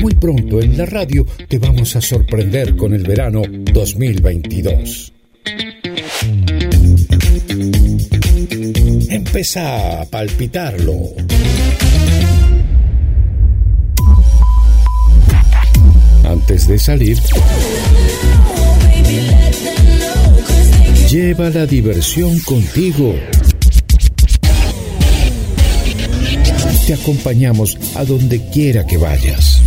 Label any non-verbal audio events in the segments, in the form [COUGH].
Muy pronto en la radio te vamos a sorprender con el verano 2022. Empieza a palpitarlo. Antes de salir, lleva la diversión contigo. Te acompañamos a donde quiera que vayas.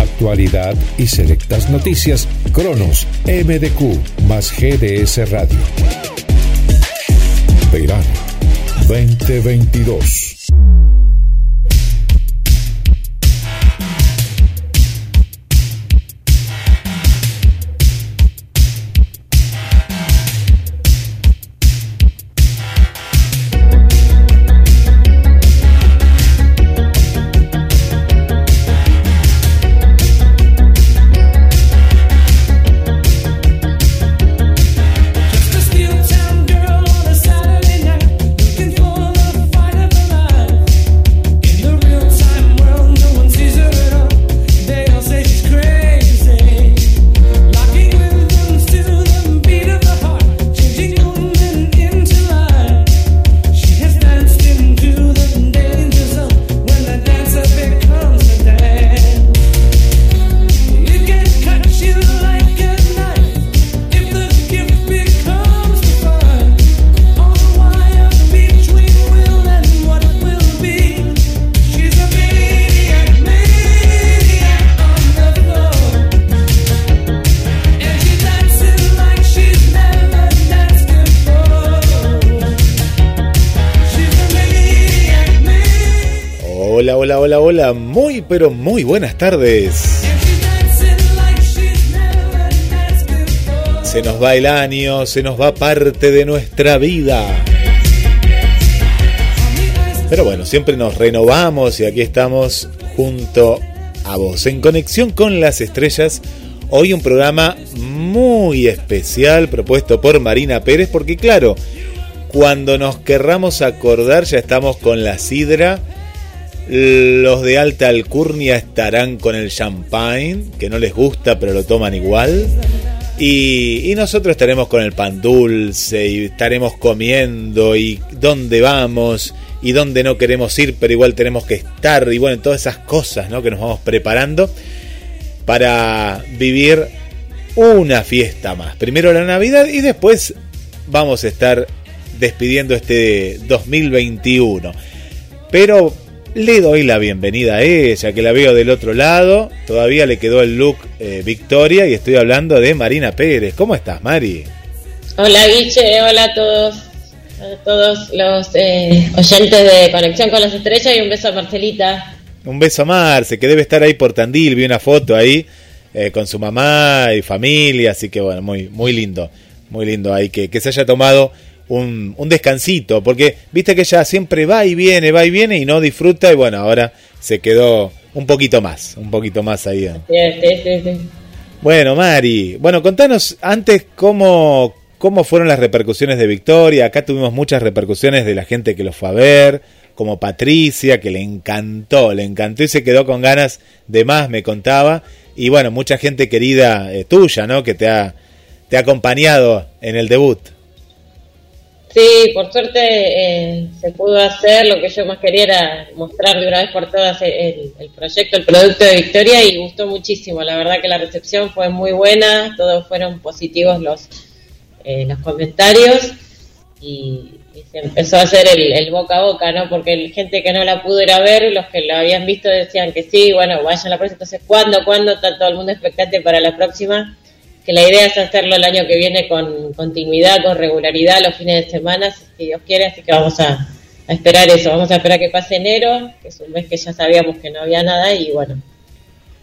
Actualidad y selectas noticias. Cronos, MDQ, más GDS Radio. Verano 2022. Hola, muy pero muy buenas tardes. Se nos va el año, se nos va parte de nuestra vida. Pero bueno, siempre nos renovamos y aquí estamos junto a vos, en conexión con las estrellas. Hoy un programa muy especial propuesto por Marina Pérez, porque claro, cuando nos querramos acordar ya estamos con la sidra los de alta alcurnia estarán con el champagne, que no les gusta pero lo toman igual. Y, nosotros estaremos con el pan dulce y estaremos comiendo y dónde vamos y dónde no queremos ir, pero igual tenemos que estar y bueno, todas esas cosas ¿no? que nos vamos preparando para vivir una fiesta más. Primero la Navidad y después vamos a estar despidiendo este 2021. Pero le doy la bienvenida a ella, que la veo del otro lado. Todavía le quedó el look eh, Victoria y estoy hablando de Marina Pérez. ¿Cómo estás, Mari? Hola, Guiche. Hola a todos. A todos los eh, oyentes de Conexión con las Estrellas y un beso a Marcelita. Un beso a Marce, que debe estar ahí por Tandil. Vi una foto ahí eh, con su mamá y familia. Así que bueno, muy, muy lindo. Muy lindo ahí que, que se haya tomado un, un, descansito, porque viste que ella siempre va y viene, va y viene y no disfruta y bueno, ahora se quedó un poquito más, un poquito más ahí. Bueno, Mari, bueno, contanos antes cómo, cómo fueron las repercusiones de Victoria. Acá tuvimos muchas repercusiones de la gente que lo fue a ver, como Patricia, que le encantó, le encantó y se quedó con ganas de más, me contaba. Y bueno, mucha gente querida eh, tuya, ¿no? Que te ha, te ha acompañado en el debut. Sí, por suerte eh, se pudo hacer. Lo que yo más quería era mostrar de una vez por todas el, proyecto, el producto de Victoria y gustó muchísimo. La verdad que la recepción fue muy buena, todos fueron positivos los, eh, los comentarios y, se empezó a hacer el, boca a boca, ¿no? Porque gente que no la pudo ir a ver, los que lo habían visto decían que sí, bueno, vayan a la próxima. Entonces, ¿cuándo, cuándo? Está todo el mundo expectante para la próxima que la idea es hacerlo el año que viene con continuidad, con regularidad, los fines de semana, si Dios quiere, así que vamos a, esperar eso, vamos a esperar que pase enero, que es un mes que ya sabíamos que no había nada y bueno,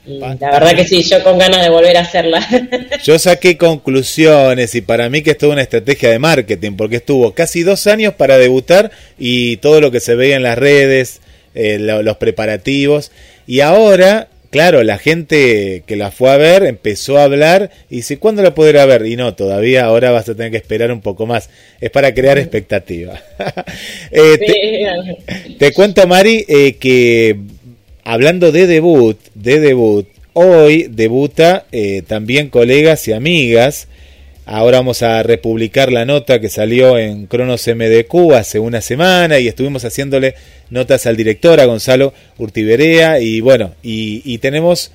la verdad que sí, yo con ganas de volver a hacerla. [LAUGHS] Yo saqué conclusiones y para mí que es toda una estrategia de marketing, porque estuvo casi dos años para debutar y todo lo que se veía en las redes, eh, los preparativos, y ahora claro, la gente que la fue a ver empezó a hablar y dice, ¿cuándo la podrá ver? Y no, todavía ahora vas a tener que esperar un poco más. Es para crear expectativa. [LAUGHS] Eh, te, cuento, Mari, eh, que hablando de debut, de debut, hoy debuta eh, también colegas y amigas Ahora vamos a republicar la nota que salió en Cronos MDQ hace una semana y estuvimos haciéndole notas al director, a Gonzalo Urtiberea. Y bueno, y, tenemos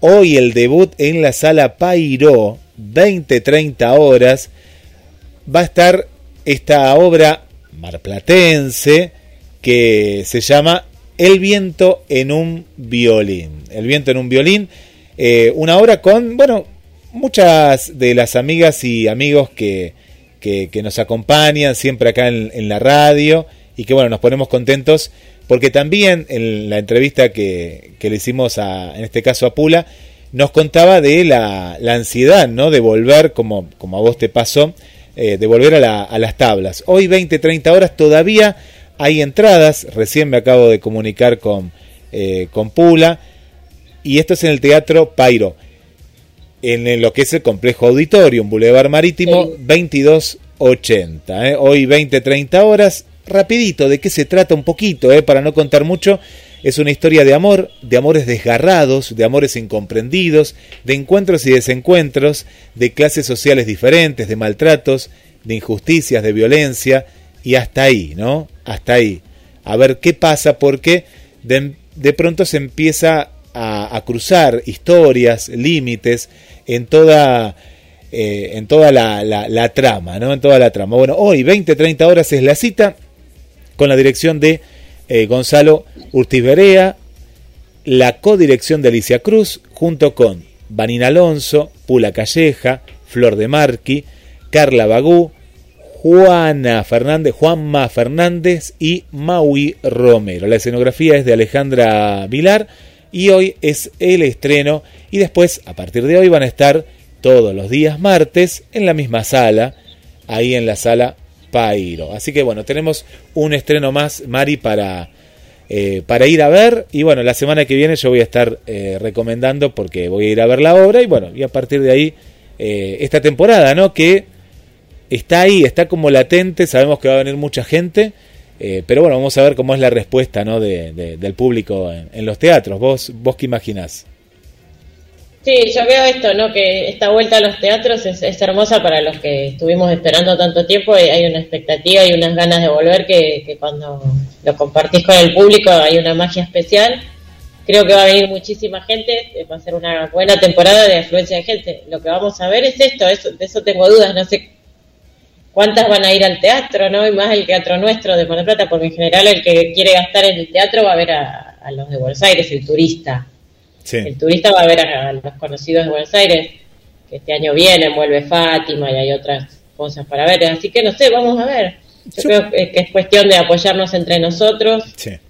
hoy el debut en la sala Pairo, 20-30 horas. Va a estar esta obra marplatense que se llama El viento en un violín. El viento en un violín, eh, una obra con, bueno, muchas de las amigas y amigos que, que, nos acompañan siempre acá en, la radio y que bueno, nos ponemos contentos porque también en la entrevista que, que le hicimos a, en este caso a Pula, nos contaba de la, la ansiedad, ¿no? De volver, como, como a vos te pasó, eh, de volver a, la, a las tablas. Hoy 20, 30 horas todavía hay entradas, recién me acabo de comunicar con, eh, con Pula, y esto es en el Teatro Pairo en lo que es el complejo auditorio, un Boulevard Marítimo 2280. ¿eh? Hoy 20-30 horas. Rapidito, ¿de qué se trata un poquito? ¿eh? Para no contar mucho, es una historia de amor, de amores desgarrados, de amores incomprendidos, de encuentros y desencuentros, de clases sociales diferentes, de maltratos, de injusticias, de violencia, y hasta ahí, ¿no? Hasta ahí. A ver qué pasa, porque de, de pronto se empieza a, cruzar historias, límites en toda, eh, en toda la, trama, ¿no? En toda la trama. Bueno, hoy 20, 30 horas es la cita con la dirección de eh, Gonzalo Urtiz la codirección de Alicia Cruz, junto con Vanina Alonso, Pula Calleja, Flor de Marqui, Carla Bagú, Juana Fernández, Juanma Fernández y Maui Romero. La escenografía es de Alejandra Vilar y hoy es el estreno y después a partir de hoy van a estar todos los días martes en la misma sala, ahí en la sala Pairo. Así que bueno, tenemos un estreno más, Mari, para, eh, para ir a ver y bueno, la semana que viene yo voy a estar eh, recomendando porque voy a ir a ver la obra y bueno, y a partir de ahí eh, esta temporada, ¿no? Que está ahí, está como latente, sabemos que va a venir mucha gente pero bueno, vamos a ver cómo es la respuesta ¿no? de, del público en, los teatros. ¿Vos, ¿Vos qué imaginás? Sí, yo veo esto, ¿no? Que esta vuelta a los teatros es, hermosa para los que estuvimos esperando tanto tiempo. Y hay una expectativa y unas ganas de volver que, que cuando lo compartís con el público hay una magia especial. Creo que va a venir muchísima gente, va a ser una buena temporada de afluencia de gente. Lo que vamos a ver es esto, eso, de eso tengo dudas. No sé cuántas van a ir al teatro, ¿no? Y más el teatro nuestro de Mar del Plata, porque en general el que quiere gastar en el teatro va a ver a, los de Buenos Aires, el turista. El turista va a ver a, los conocidos de Buenos Aires, que este año vienen, vuelve Fátima y hay otras cosas para ver. Así que no sé, vamos a ver. Yo, creo que es cuestión de apoyarnos entre nosotros,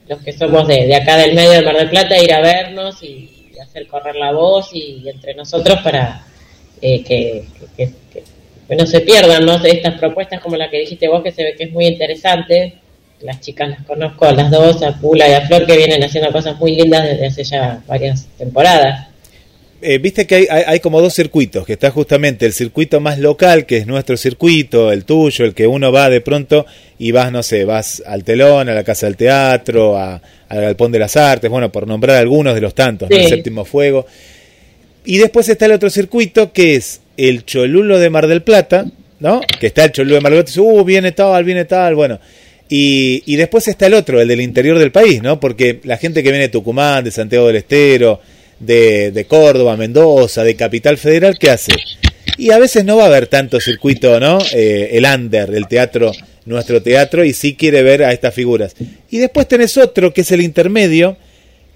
los que somos de, acá del medio de Mar del Plata, ir a vernos y, hacer correr la voz y, entre nosotros para eh, que que no se pierdan ¿no? de estas propuestas como la que dijiste vos, que se ve que es muy interesante. Las chicas las conozco a las dos, a Pula y a Flor, que vienen haciendo cosas muy lindas desde hace ya varias temporadas. Eh, viste que hay, hay, como dos circuitos, que está justamente el circuito más local, que es nuestro circuito, el tuyo, el que uno va de pronto y vas, no sé, vas al telón, a la Casa del Teatro, a, al Galpón de las Artes, bueno, por nombrar algunos de los tantos, el Séptimo Fuego. Y después está el otro circuito que es el Cholulo de Mar del Plata, ¿no? Que está el Cholulo de Mar del Plata, y dice, uh, viene tal, viene tal, bueno. Y, y, después está el otro, el del interior del país, ¿no? Porque la gente que viene de Tucumán, de Santiago del Estero, de, de Córdoba, Mendoza, de Capital Federal, ¿qué hace? Y a veces no va a haber tanto circuito, ¿no? Eh, el under, el teatro, nuestro teatro, y sí quiere ver a estas figuras. Y después tenés otro, que es el intermedio,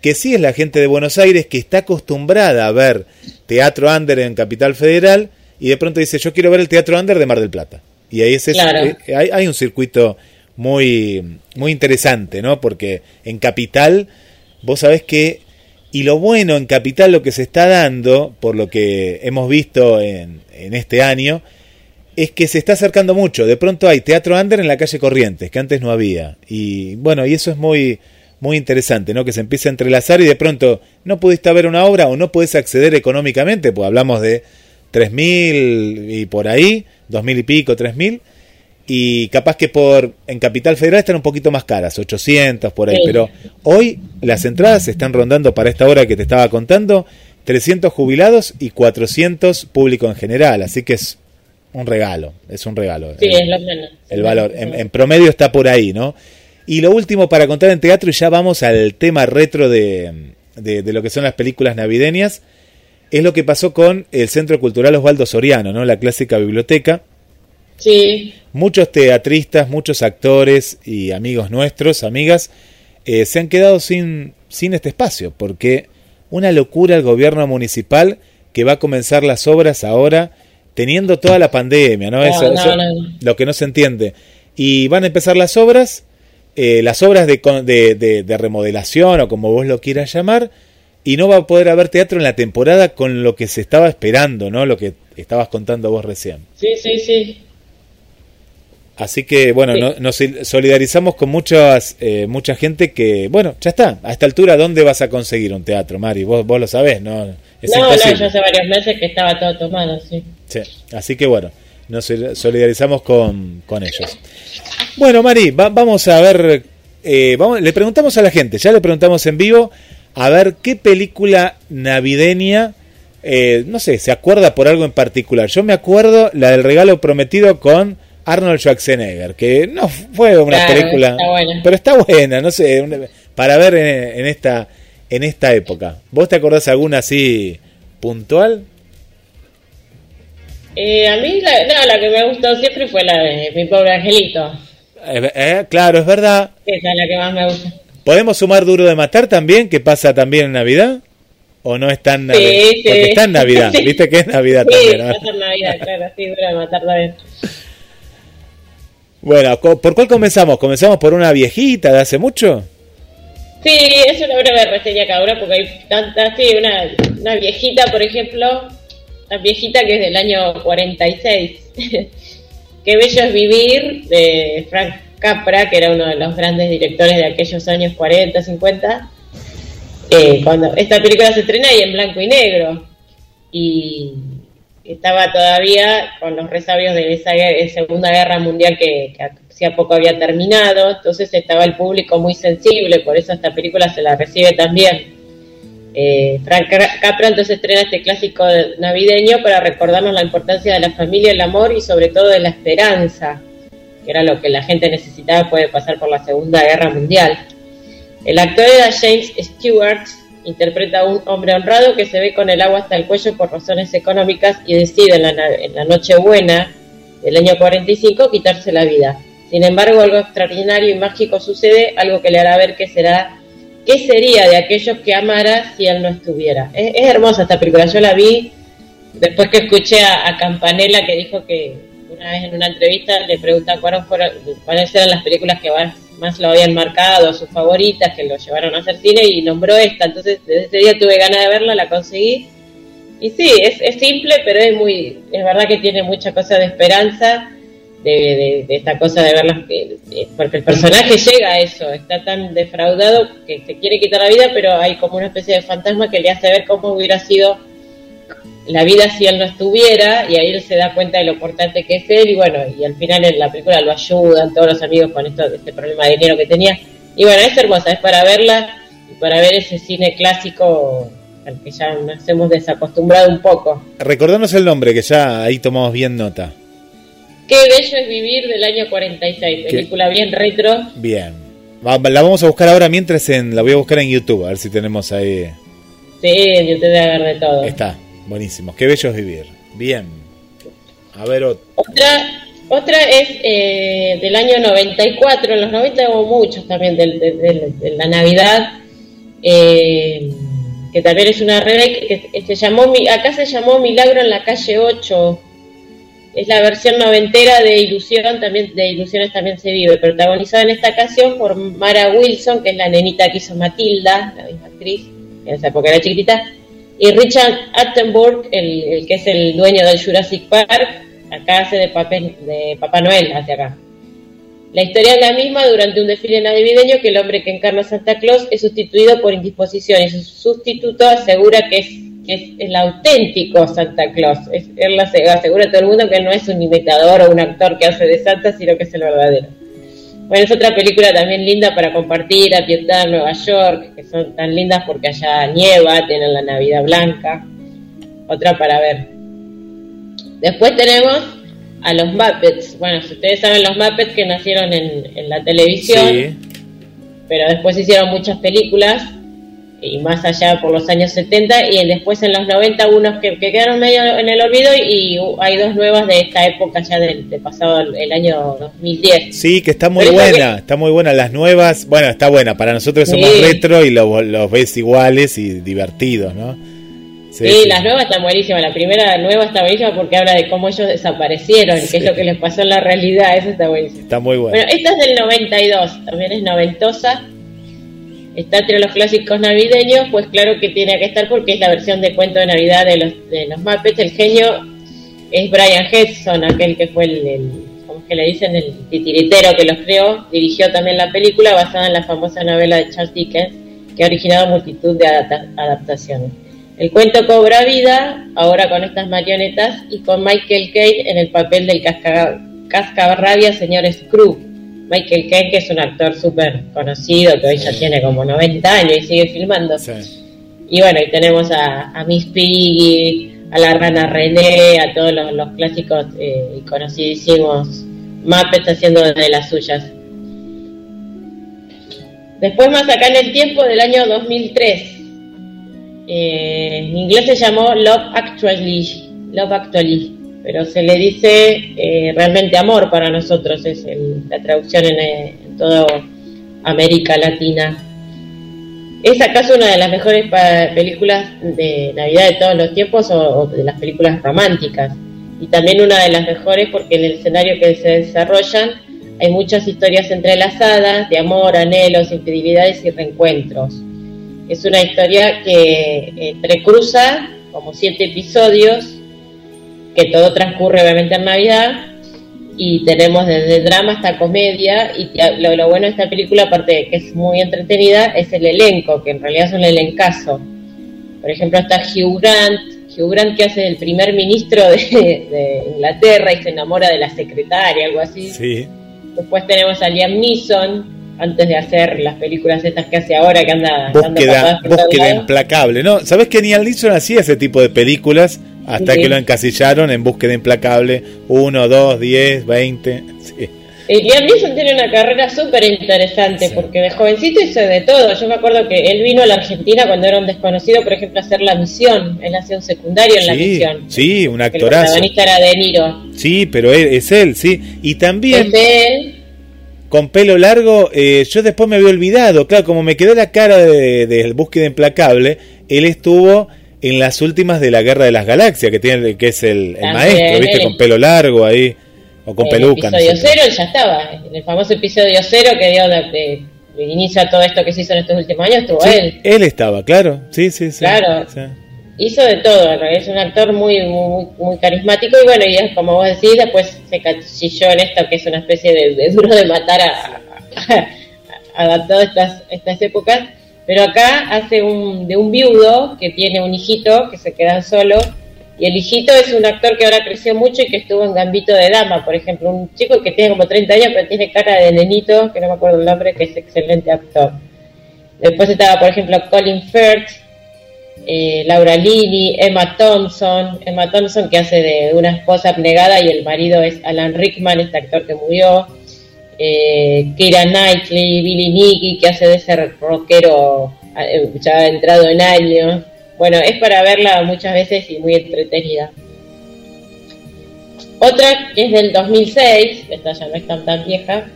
que sí es la gente de Buenos Aires que está acostumbrada a ver teatro under en Capital Federal y de pronto dice, yo quiero ver el teatro under de Mar del Plata. Y ahí es eh, hay, hay, un circuito muy, muy interesante, ¿no? Porque en Capital, vos sabés que, y lo bueno en Capital, lo que se está dando, por lo que hemos visto en, en este año, es que se está acercando mucho. De pronto hay teatro under en la calle Corrientes, que antes no había. Y bueno, y eso es muy, muy interesante, ¿no? Que se empieza a entrelazar y de pronto no pudiste ver una obra o no puedes acceder económicamente, pues hablamos de 3.000 y por ahí, 2.000 y pico, 3.000, y capaz que por en Capital Federal están un poquito más caras, 800 por ahí, pero hoy las entradas están rondando para esta hora que te estaba contando 300 jubilados y 400 público en general, así que es un regalo, es un regalo. Sí, es lo menos. El valor, en promedio está por ahí, ¿no? Y lo último para contar en teatro, y ya vamos al tema retro de, de, lo que son las películas navideñas, es lo que pasó con el Centro Cultural Osvaldo Soriano, ¿no? La clásica biblioteca. Sí. Muchos teatristas, muchos actores y amigos nuestros, amigas, eh, se han quedado sin, sin este espacio, porque una locura el gobierno municipal que va a comenzar las obras ahora teniendo toda la pandemia, ¿no? eso, lo que no se entiende. Y van a empezar las obras eh, las obras de, de, de, remodelación o como vos lo quieras llamar, y no va a poder haber teatro en la temporada con lo que se estaba esperando, ¿no? Lo que estabas contando vos recién. Sí, sí, sí. Así que, bueno, nos solidarizamos con muchas, eh, mucha gente que, bueno, ya está. A esta altura, ¿dónde vas a conseguir un teatro, Mari? Vos, vos lo sabés, ¿no? no, no, yo hace varios meses que estaba todo tomado, sí. Sí, así que, bueno, nos solidarizamos con, con ellos. Bueno, Mari, vamos a ver, eh, vamos, le preguntamos a la gente, ya le preguntamos en vivo, a ver qué película navideña, eh, no sé, se acuerda por algo en particular. Yo me acuerdo la del regalo prometido con Arnold Schwarzenegger, que no fue una película, pero está buena, no sé, para ver en, esta en esta época. ¿Vos te acordás alguna así puntual? Eh, a mí la, la que me gustó siempre fue la de Mi Pobre Angelito. Eh, eh, claro, es verdad. Esa es la que más me gusta. ¿Podemos sumar Duro de Matar también, que pasa también en Navidad? ¿O no está en Navidad? Sí, sí. Porque está en Navidad, [LAUGHS] viste que es Navidad sí, también. ¿no? en Navidad, claro, sí, Duro de Matar también. Bueno, ¿por cuál comenzamos? ¿Comenzamos por una viejita de hace mucho? Sí, es una breve reseña cada porque hay tantas, sí, una, una viejita, por ejemplo, una viejita que es del año 46. [LAUGHS] Qué bello es vivir, de Frank Capra, que era uno de los grandes directores de aquellos años 40, 50. Eh, cuando esta película se estrena y en blanco y negro. Y estaba todavía con los resabios de esa Segunda Guerra Mundial que, que hacía poco había terminado, entonces estaba el público muy sensible, por eso esta película se la recibe también eh, Frank Capra entonces estrena este clásico navideño para recordarnos la importancia de la familia, el amor y sobre todo de la esperanza, que era lo que la gente necesitaba después de pasar por la Segunda Guerra Mundial. El actor era James Stewart, interpreta a un hombre honrado que se ve con el agua hasta el cuello por razones económicas y decide en la, en la Nochebuena del año 45 quitarse la vida. Sin embargo, algo extraordinario y mágico sucede, algo que le hará ver que será ¿Qué sería de aquellos que amara si él no estuviera? Es, hermosa esta película, yo la vi después que escuché a, Campanella que dijo que una vez en una entrevista le preguntan cuáles, fueron, cuáles eran las películas que más, lo habían marcado, sus favoritas, que lo llevaron a hacer cine y nombró esta. Entonces, desde ese día tuve ganas de verla, la conseguí. Y sí, es, simple, pero es muy, es verdad que tiene mucha cosa de esperanza de, esta cosa de verlas, porque el personaje llega a eso, está tan defraudado que se quiere quitar la vida, pero hay como una especie de fantasma que le hace ver cómo hubiera sido la vida si él no estuviera, y ahí él se da cuenta de lo importante que es él, y bueno, y al final en la película lo ayudan todos los amigos con esto, este problema de dinero que tenía. Y bueno, es hermosa, es para verla y para ver ese cine clásico al que ya nos hemos desacostumbrado un poco. Recordanos el nombre, que ya ahí tomamos bien nota. Qué bello es vivir del año 46, película bien retro. Bien. La vamos a buscar ahora mientras en, la voy a buscar en YouTube, a ver si tenemos ahí. Sí, en YouTube debe haber de todo. Está, buenísimo. Qué bello es vivir. Bien. A ver otra. Otra es eh, del año 94, en los 90 hubo muchos también de, la Navidad, eh, que también es una remake, que se llamó, acá se llamó Milagro en la calle 8, es la versión noventera de Ilusión, también de Ilusiones también se vive, protagonizada en esta ocasión por Mara Wilson, que es la nenita que hizo Matilda, la misma actriz, en esa época era chiquitita, y Richard Attenborough, el, que es el dueño del Jurassic Park, acá hace de papel de Papá Noel hacia acá. La historia es la misma durante un desfile navideño que el hombre que encarna a Santa Claus es sustituido por indisposición y su sustituto asegura que es, que es el auténtico Santa Claus. Él asegura a todo el mundo que no es un imitador o un actor que hace de Santa, sino que es el verdadero. Bueno, es otra película también linda para compartir, ambientada en Nueva York, que son tan lindas porque allá nieva, tienen la Navidad blanca. Otra para ver. Después tenemos a los Muppets. Bueno, si ustedes saben los Muppets que nacieron en, la televisión, pero después hicieron muchas películas y más allá por los años 70 y después en los 90 unos que, quedaron medio en el olvido y, hay dos nuevas de esta época ya del, pasado el año 2010. Sí, que está muy buena, está muy buena las nuevas, bueno, está buena, para nosotros somos retro y los, ves iguales y divertidos, ¿no? Sí, las nuevas están buenísimas. La primera nueva está buenísima porque habla de cómo ellos desaparecieron, qué es lo que les pasó en la realidad. Eso está buenísimo. Está muy bueno. Bueno, esta es del 92, también es noventosa. Está entre los clásicos navideños, pues claro que tiene que estar porque es la versión de cuento de Navidad de los, de los Muppets. El genio es Brian Hedson, aquel que fue el, ¿cómo que le dicen? El titiritero que los creó. Dirigió también la película basada en la famosa novela de Charles Dickens, que ha originado multitud de adaptaciones. El cuento cobra vida ahora con estas marionetas y con Michael Caine en el papel del cascabarrabia señor Scrooge. Michael Caine, que es un actor súper conocido, que hoy ya tiene como 90 años y sigue filmando. Y bueno, y tenemos a, Miss Piggy, a la rana René, a todos los, clásicos eh, y conocidísimos. Muppets haciendo de las suyas. Después más acá en el tiempo del año 2003 eh, en inglés se llamó Love Actually, Love Actually, pero se le dice eh, realmente amor para nosotros, es la traducción en, toda América Latina. ¿Es acaso una de las mejores películas de Navidad de todos los tiempos o, de las películas románticas? Y también una de las mejores porque en el escenario que se desarrollan hay muchas historias entrelazadas de amor, anhelos, infidelidades y reencuentros. Es una historia que entrecruza como siete episodios, que todo transcurre obviamente en Navidad, y tenemos desde drama hasta comedia, y lo, bueno de esta película, aparte de que es muy entretenida, es el elenco, que en realidad es un elencazo. Por ejemplo, está Hugh Grant, Hugh Grant que hace el primer ministro de, de Inglaterra y se enamora de la secretaria, algo así. Sí. Después tenemos a Liam Neeson, antes de hacer las películas estas que hace ahora que anda búsqueda, búsqueda implacable no sabes que Neil Neeson hacía ese tipo de películas hasta que lo encasillaron en búsqueda implacable 1, 2, 10, 20 sí. Y Liam Neeson tiene una carrera súper interesante porque de jovencito hizo de todo. Yo me acuerdo que él vino a la Argentina cuando era un desconocido, por ejemplo, a hacer La Misión. Él hacía un secundario en La Misión. Sí, un actorazo. El protagonista era De Niro. Sí, pero es él, sí. Y también... Es él con pelo largo, eh, yo después me había olvidado, claro, como me quedó la cara de, de, búsqueda implacable, él estuvo en las últimas de la Guerra de las Galaxias, que tiene que es el, maestro, viste, con pelo largo ahí, o con peluca. En el episodio cero ya estaba, en el famoso episodio cero que dio de, inicio a todo esto que se hizo en estos últimos años, estuvo él. Él estaba, claro, sí, sí, sí. Claro. hizo de todo, es un actor muy, muy, muy carismático y bueno, y como vos decís, después se cachilló en esto que es una especie de, duro de matar a, adaptado a estas, estas épocas, pero acá hace un, de un viudo que tiene un hijito que se quedan solo y el hijito es un actor que ahora creció mucho y que estuvo en Gambito de Dama, por ejemplo, un chico que tiene como 30 años pero tiene cara de nenito, que no me acuerdo el nombre, que es excelente actor. Después estaba, por ejemplo, Colin Firth, eh, Laura Lini, Emma Thompson, Emma Thompson que hace de una esposa abnegada y el marido es Alan Rickman, este actor que murió, eh, Keira Knightley, Billy Nicky que hace de ese rockero eh, ya entrado en años. Bueno, es para verla muchas veces y muy entretenida. Otra que es del 2006, esta ya no es tan, tan vieja,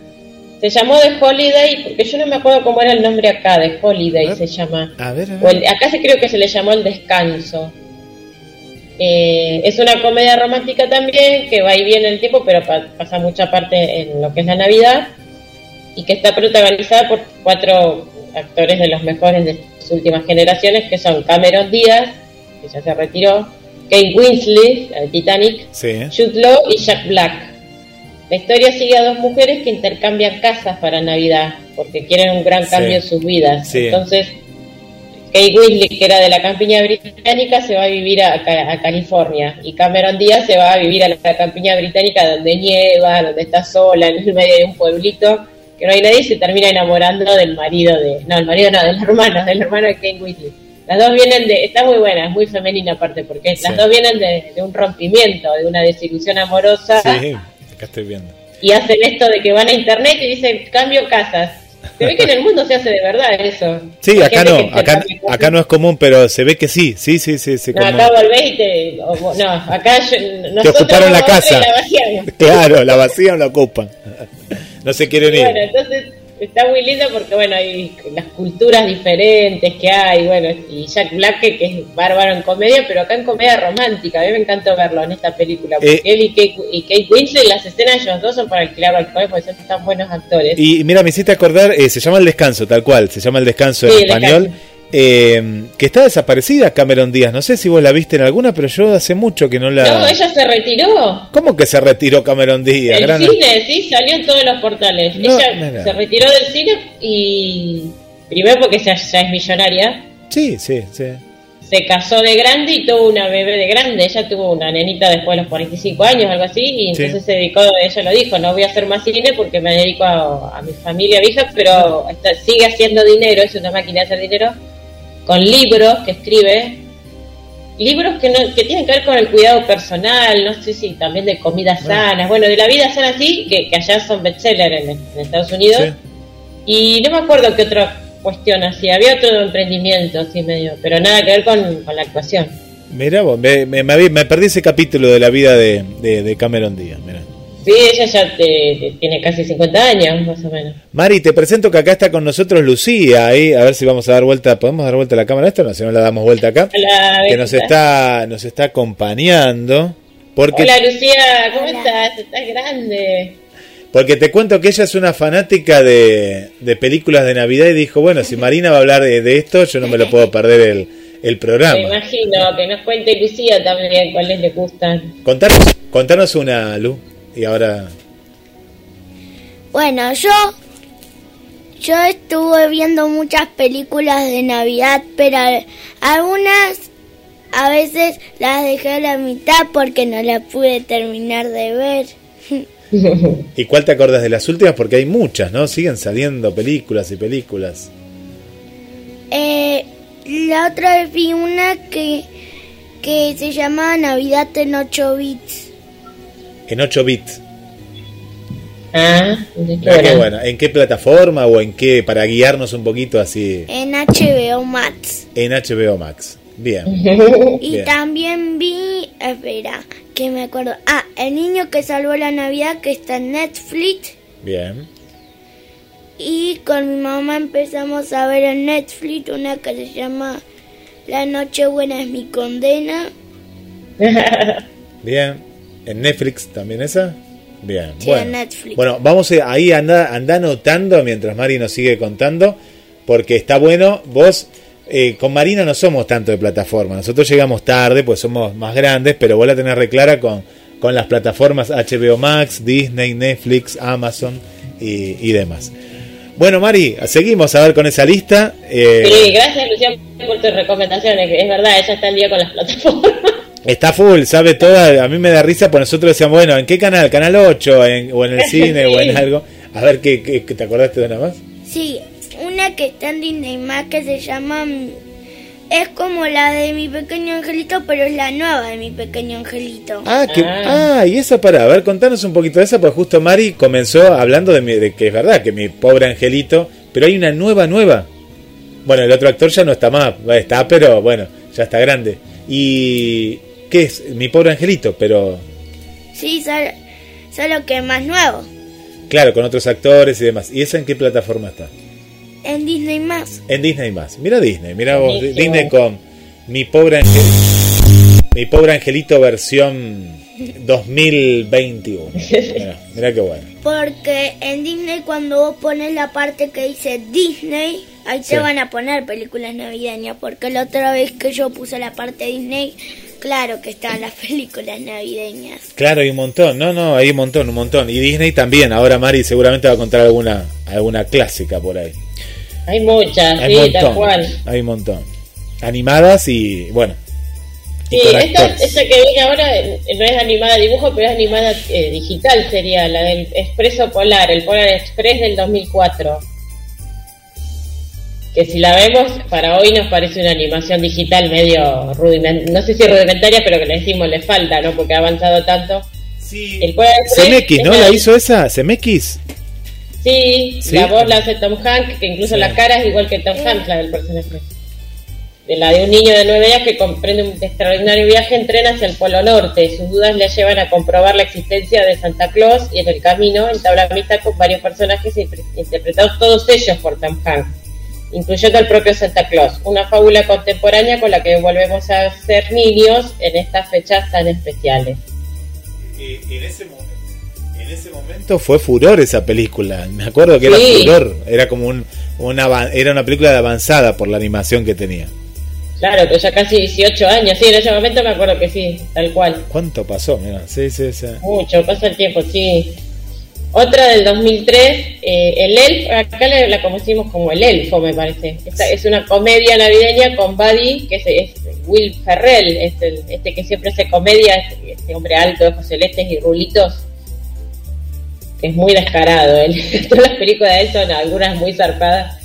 se llamó The Holiday, porque yo no me acuerdo cómo era el nombre acá, The Holiday se llama. A ver, a ver. acá se creo que se le llamó El Descanso. Eh, es una comedia romántica también, que va y viene el tiempo, pero pasa mucha parte en lo que es la Navidad, y que está protagonizada por cuatro actores de los mejores de sus últimas generaciones, que son Cameron Díaz, que ya se retiró, Kate Winslet, de Titanic, sí. Jude Law y Jack Black. la historia sigue a dos mujeres que intercambian casas para Navidad, porque quieren un gran cambio en sus vidas. Entonces, Kate Winslet, que era de la campiña británica, se va a vivir a, California y Cameron Díaz se va a vivir a la campiña británica donde nieva, donde está sola, en el medio de un pueblito que no hay nadie y se termina enamorando del marido de... No, el marido no, del hermano, del hermano de Kate Winslet. Las dos vienen de... Está muy buena, es muy femenina aparte, porque las dos vienen de, de, un rompimiento, de una desilusión amorosa. Sí, acá estoy viendo. Y hacen esto de que van a internet y dicen, cambio casas se ve que en el mundo se hace de verdad eso. Sí, acá no, acá, acá no es común, pero se ve que sí, sí, sí, sí. no, acá volvés y te... no, acá yo, te ocuparon la casa. [LAUGHS] claro, la vacía la ocupan. No se quieren ir. Bueno, entonces está muy lindo porque, bueno, hay las culturas diferentes que hay, bueno, y Jack Black, que, es bárbaro en comedia, pero acá en comedia romántica. A mí me encantó verlo en esta película, porque eh, él y Kate, y Kate, Winslet, las escenas de ellos dos son para alquilar al porque son tan buenos actores. Y mira, me hiciste acordar, eh, se llama El Descanso, tal cual, se llama El Descanso en español. Eh, que está desaparecida Cameron Díaz. No sé si vos la viste en alguna, pero yo hace mucho que no la. No, ella se retiró. ¿Cómo que se retiró Cameron Díaz? El cine, sí, salió en todos los portales. ella se retiró del cine y. Primero porque ya, es millonaria. Sí, sí, sí. Se casó de grande y tuvo una bebé de grande. Ella tuvo una nenita después de los 45 años, algo así, y entonces se dedicó, ella lo dijo, no voy a hacer más cine porque me dedico a, mi familia, a pero sigue haciendo dinero, es una máquina de hacer dinero con libros que escribe, libros que, no, que tienen que ver con el cuidado personal, no sé si también de comidas sanas, bueno, de la vida sana sí, que, allá son bestseller en, en Estados Unidos. Y no me acuerdo qué otra cuestión así, había otro emprendimiento así medio, pero nada que ver con, la actuación. Mira vos, me, me, me, perdí ese capítulo de la vida de, de, Cameron Díaz, mira. Sí, ella ya tiene casi 50 años, más o menos. Mari, te presento que acá está con nosotros Lucía, ahí, a ver si vamos a dar vuelta, ¿podemos dar vuelta a la cámara esta? No, si no la damos vuelta acá. que nos está, nos está acompañando. Porque, Hola Lucía, ¿cómo estás? Estás grande. Porque te cuento que ella es una fanática de, películas de Navidad y dijo, bueno, si Marina va a hablar de, esto, yo no me lo puedo perder el, el programa. Me imagino, que nos cuente Lucía también cuáles le gustan. Contanos, contanos una, Lu y ahora... Bueno, yo... Yo estuve viendo muchas películas de Navidad, pero algunas a veces las dejé a la mitad porque no las pude terminar de ver. [LAUGHS] ¿Y cuál te acuerdas de las últimas? Porque hay muchas, ¿no? Siguen saliendo películas y películas. Eh, la otra vez vi una que, que se llamaba Navidad en 8 bits en 8 bits. Ah, qué bueno. ¿En qué plataforma o en qué? Para guiarnos un poquito así. En HBO Max. En HBO Max. Bien. [LAUGHS] y también vi, espera, que me acuerdo. Ah, El niño que salvó la Navidad que está en Netflix. Bien. Y con mi mamá empezamos a ver en Netflix una que se llama La Noche Buena es mi condena. [LAUGHS] Bien. ¿En Netflix también esa? Bien, sí, bueno. En Netflix. Bueno, vamos a, ahí anda, anda anotando mientras Mari nos sigue contando, porque está bueno. Vos, eh, con Marina no somos tanto de plataforma, nosotros llegamos tarde, pues somos más grandes, pero vos la tenés reclara con, con las plataformas HBO Max, Disney, Netflix, Amazon y, demás. Bueno, Mari, seguimos a ver con esa lista. Eh, sí, gracias, Luciano, por tus recomendaciones. Es verdad, ella está el día con las plataformas. Está full, sabe toda. A mí me da risa, pues nosotros decíamos, bueno, ¿en qué canal? ¿Canal 8? ¿O en el [LAUGHS] cine? ¿O en algo? A ver, ¿qué, qué, te acordaste de una más? Sí, una que está en Disney más que se llama. Es como la de mi pequeño angelito, pero es la nueva de mi pequeño angelito. Ah, que, ah. y esa para, a ver, contanos un poquito de esa, pues justo Mari comenzó hablando de, mi, de que es verdad, que mi pobre angelito, pero hay una nueva, nueva. Bueno, el otro actor ya no está más, está, pero bueno, ya está grande. Y, ¿Qué es? Mi pobre angelito, pero... Sí, solo, que es más nuevo. Claro, con otros actores y demás. ¿Y esa en qué plataforma está? En Disney más. En Disney más. Mira Disney, mira vos, Disney con Mi pobre angelito. Mi pobre angelito versión 2021. Mira, mira qué bueno. Porque en Disney cuando vos pones la parte que dice Disney, ahí te van a poner películas navideñas. Porque la otra vez que yo puse la parte Disney, Claro que están las [LAUGHS] películas navideñas. Claro, hay un montón, no, no, hay un montón, un montón. Y Disney también, ahora Mari seguramente va a contar alguna, alguna clásica por ahí. Hay muchas, hay sí, montón, tal cual. Hay un montón. Animadas y, bueno. Sí, esta, esta, que viene ahora eh, no es animada de dibujo, pero es animada eh, digital, sería la del Expreso Polar, el Polar Express del 2004 que si la vemos para hoy nos parece una animación digital medio rudimentaria, no sé si rudimentaria, pero que le decimos le falta, ¿no? Porque ha avanzado tanto. Sí. El CMX, ¿no? ¿La hizo esa? ¿CMX? Sí, la voz la hace Tom Hanks, que incluso la cara es igual que Tom Hanks, la del personaje. De la de un niño de nueve años que comprende un extraordinario viaje en tren hacia el Polo Norte. Sus dudas le llevan a comprobar la existencia de Santa Claus y en el camino entabla amistad con varios personajes interpretados todos ellos por Tom Hanks incluyendo al propio Santa Claus, una fábula contemporánea con la que volvemos a ser niños en estas fechas tan especiales. en, ese momento, fue furor esa película, me acuerdo que era furor, era como un, una, era una película de avanzada por la animación que tenía. Claro, pero ya casi 18 años, sí, en ese momento me acuerdo que sí, tal cual. ¿Cuánto pasó? Mira, sí, sí, sí. Mucho, pasa el tiempo, sí. Otra del 2003, eh, El Elf, acá la, conocimos como El Elfo, me parece. Esta es una comedia navideña con Buddy, que es, Will Ferrell, este, este, que siempre hace comedia, este, hombre alto, ojos celestes y rulitos, es muy descarado. [LAUGHS] Todas las películas de él son algunas muy zarpadas.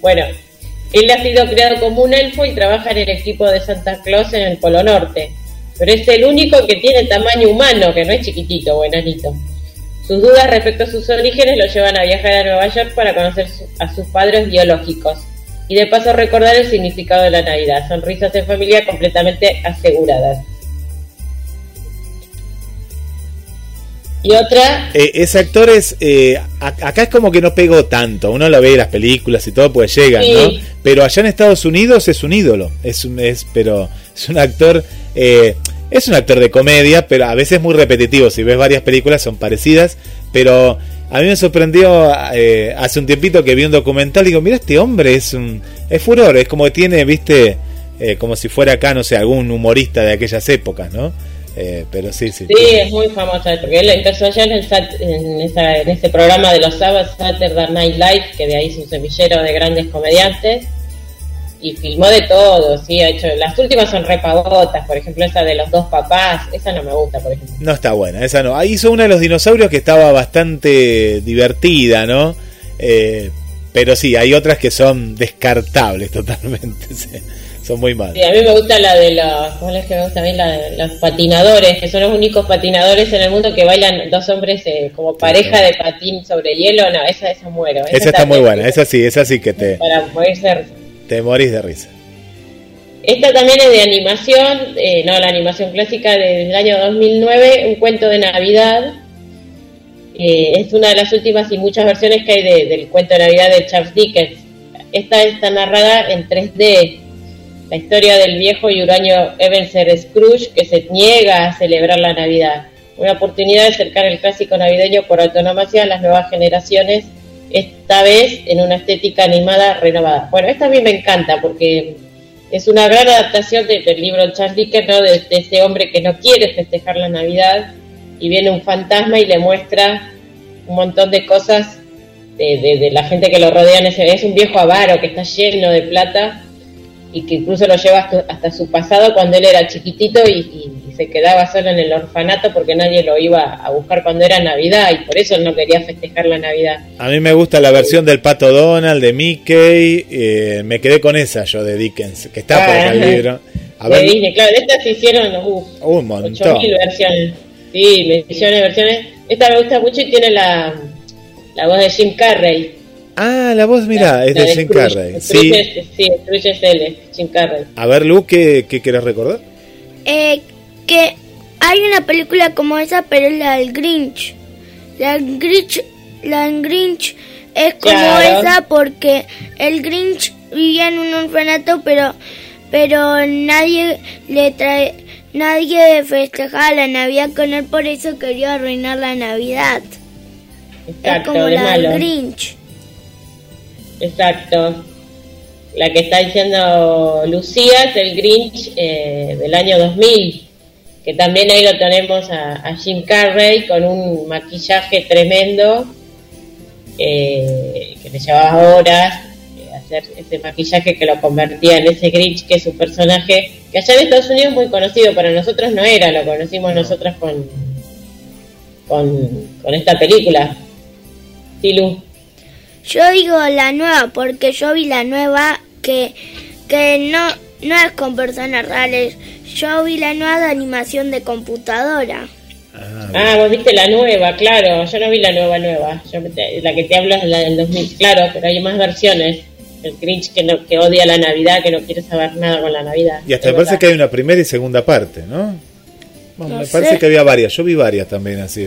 Bueno, él ha sido creado como un elfo y trabaja en el equipo de Santa Claus en el Polo Norte. Pero es el único que tiene tamaño humano, que no es chiquitito o enanito. Sus dudas respecto a sus orígenes lo llevan a viajar a Nueva York para conocer a sus padres biológicos y de paso recordar el significado de la Navidad. Sonrisas en familia completamente aseguradas. Y otra. Eh, ese actor es. Eh, acá es como que no pegó tanto. Uno lo ve en las películas y todo, pues llega, ¿no? Pero allá en Estados Unidos es un ídolo. Es un, es, pero es un actor. Eh, es un actor de comedia, pero a veces muy repetitivo. Si ves varias películas son parecidas, pero a mí me sorprendió eh, hace un tiempito que vi un documental y digo, mira, este hombre es un es furor, es como que tiene, viste, eh, como si fuera acá, no sé, algún humorista de aquellas épocas, ¿no? Eh, pero sí, sí. Sí, es muy famoso, porque él empezó allá en, el, en, esa, en ese programa de los sábados, Saturday Night Live, que de ahí es un semillero de grandes comediantes y filmó de todo, sí, ha hecho, las últimas son repavotas, por ejemplo esa de los dos papás, esa no me gusta, por ejemplo. No está buena, esa no. Ahí hizo una de los dinosaurios que estaba bastante divertida, ¿no? Eh, pero sí, hay otras que son descartables [LAUGHS] totalmente, son muy malas. Sí, a mí me gusta la de los, ¿cómo es que me gusta a mí? La de los patinadores, que son los únicos patinadores en el mundo que bailan dos hombres eh, como pareja de patín sobre hielo, no, esa, esa muero. Esa, está muy buena, esa sí, esa sí que te... Para poder ser te morís de risa. Esta también es de animación, eh, no la animación clásica del año 2009, un cuento de Navidad. Eh, es una de las últimas y muchas versiones que hay del cuento de Navidad de Charles Dickens. Esta está narrada en 3D. La historia del viejo y huraño Ebenezer Scrooge que se niega a celebrar la Navidad. Una oportunidad de acercar el clásico navideño por autonomía a las nuevas generaciones esta vez en una estética animada renovada. Bueno, esta a mí me encanta porque es una gran adaptación del libro Charles Dickens, ¿no? de, ese hombre que no quiere festejar la Navidad y viene un fantasma y le muestra un montón de cosas de, la gente que lo rodea. es un viejo avaro que está lleno de plata y que incluso lo lleva hasta, su pasado cuando él era chiquitito y, se quedaba solo en el orfanato porque nadie lo iba a buscar cuando era Navidad y por eso él no quería festejar la Navidad. A mí me gusta la versión del Pato Donald, de Mickey, eh, me quedé con esa yo de Dickens, que está por el libro. A ver, claro, de estas se hicieron un montón. 8000 versiones. Sí, millones de versiones. Esta me gusta mucho y tiene la, la voz de Jim Carrey. Ah, la voz, mira, es de Jim Carrey. Sí, sí, es él, Jim Carrey. A ver, Lu, ¿qué, qué quieres recordar? Eh, que hay una película como esa, pero es la del Grinch. La Grinch, la Grinch es como esa porque el Grinch vivía en un orfanato, pero pero nadie le trae nadie festejaba la Navidad con él, por eso quería arruinar la Navidad. es como la del Grinch. Exacto. la que está diciendo Lucía es el Grinch eh, del año 2000, que también ahí lo tenemos a, Jim Carrey con un maquillaje tremendo, eh, que le llevaba horas eh, hacer ese maquillaje que lo convertía en ese Grinch, que es un personaje que allá en Estados Unidos es muy conocido, para nosotros no era, lo conocimos nosotros con, con, con esta película. Tilu. Yo digo la nueva porque yo vi la nueva que, que no, no es con personas reales. Yo vi la nueva de animación de computadora. Ah, ah vos viste la nueva, claro. Yo no vi la nueva nueva. Yo la que te hablo es la del 2000, claro, pero hay más versiones. El Grinch que, no, que odia la Navidad, que no quiere saber nada con la Navidad. Y hasta me parece que hay una primera y segunda parte, ¿no? me parece que había varias. Yo vi varias también así,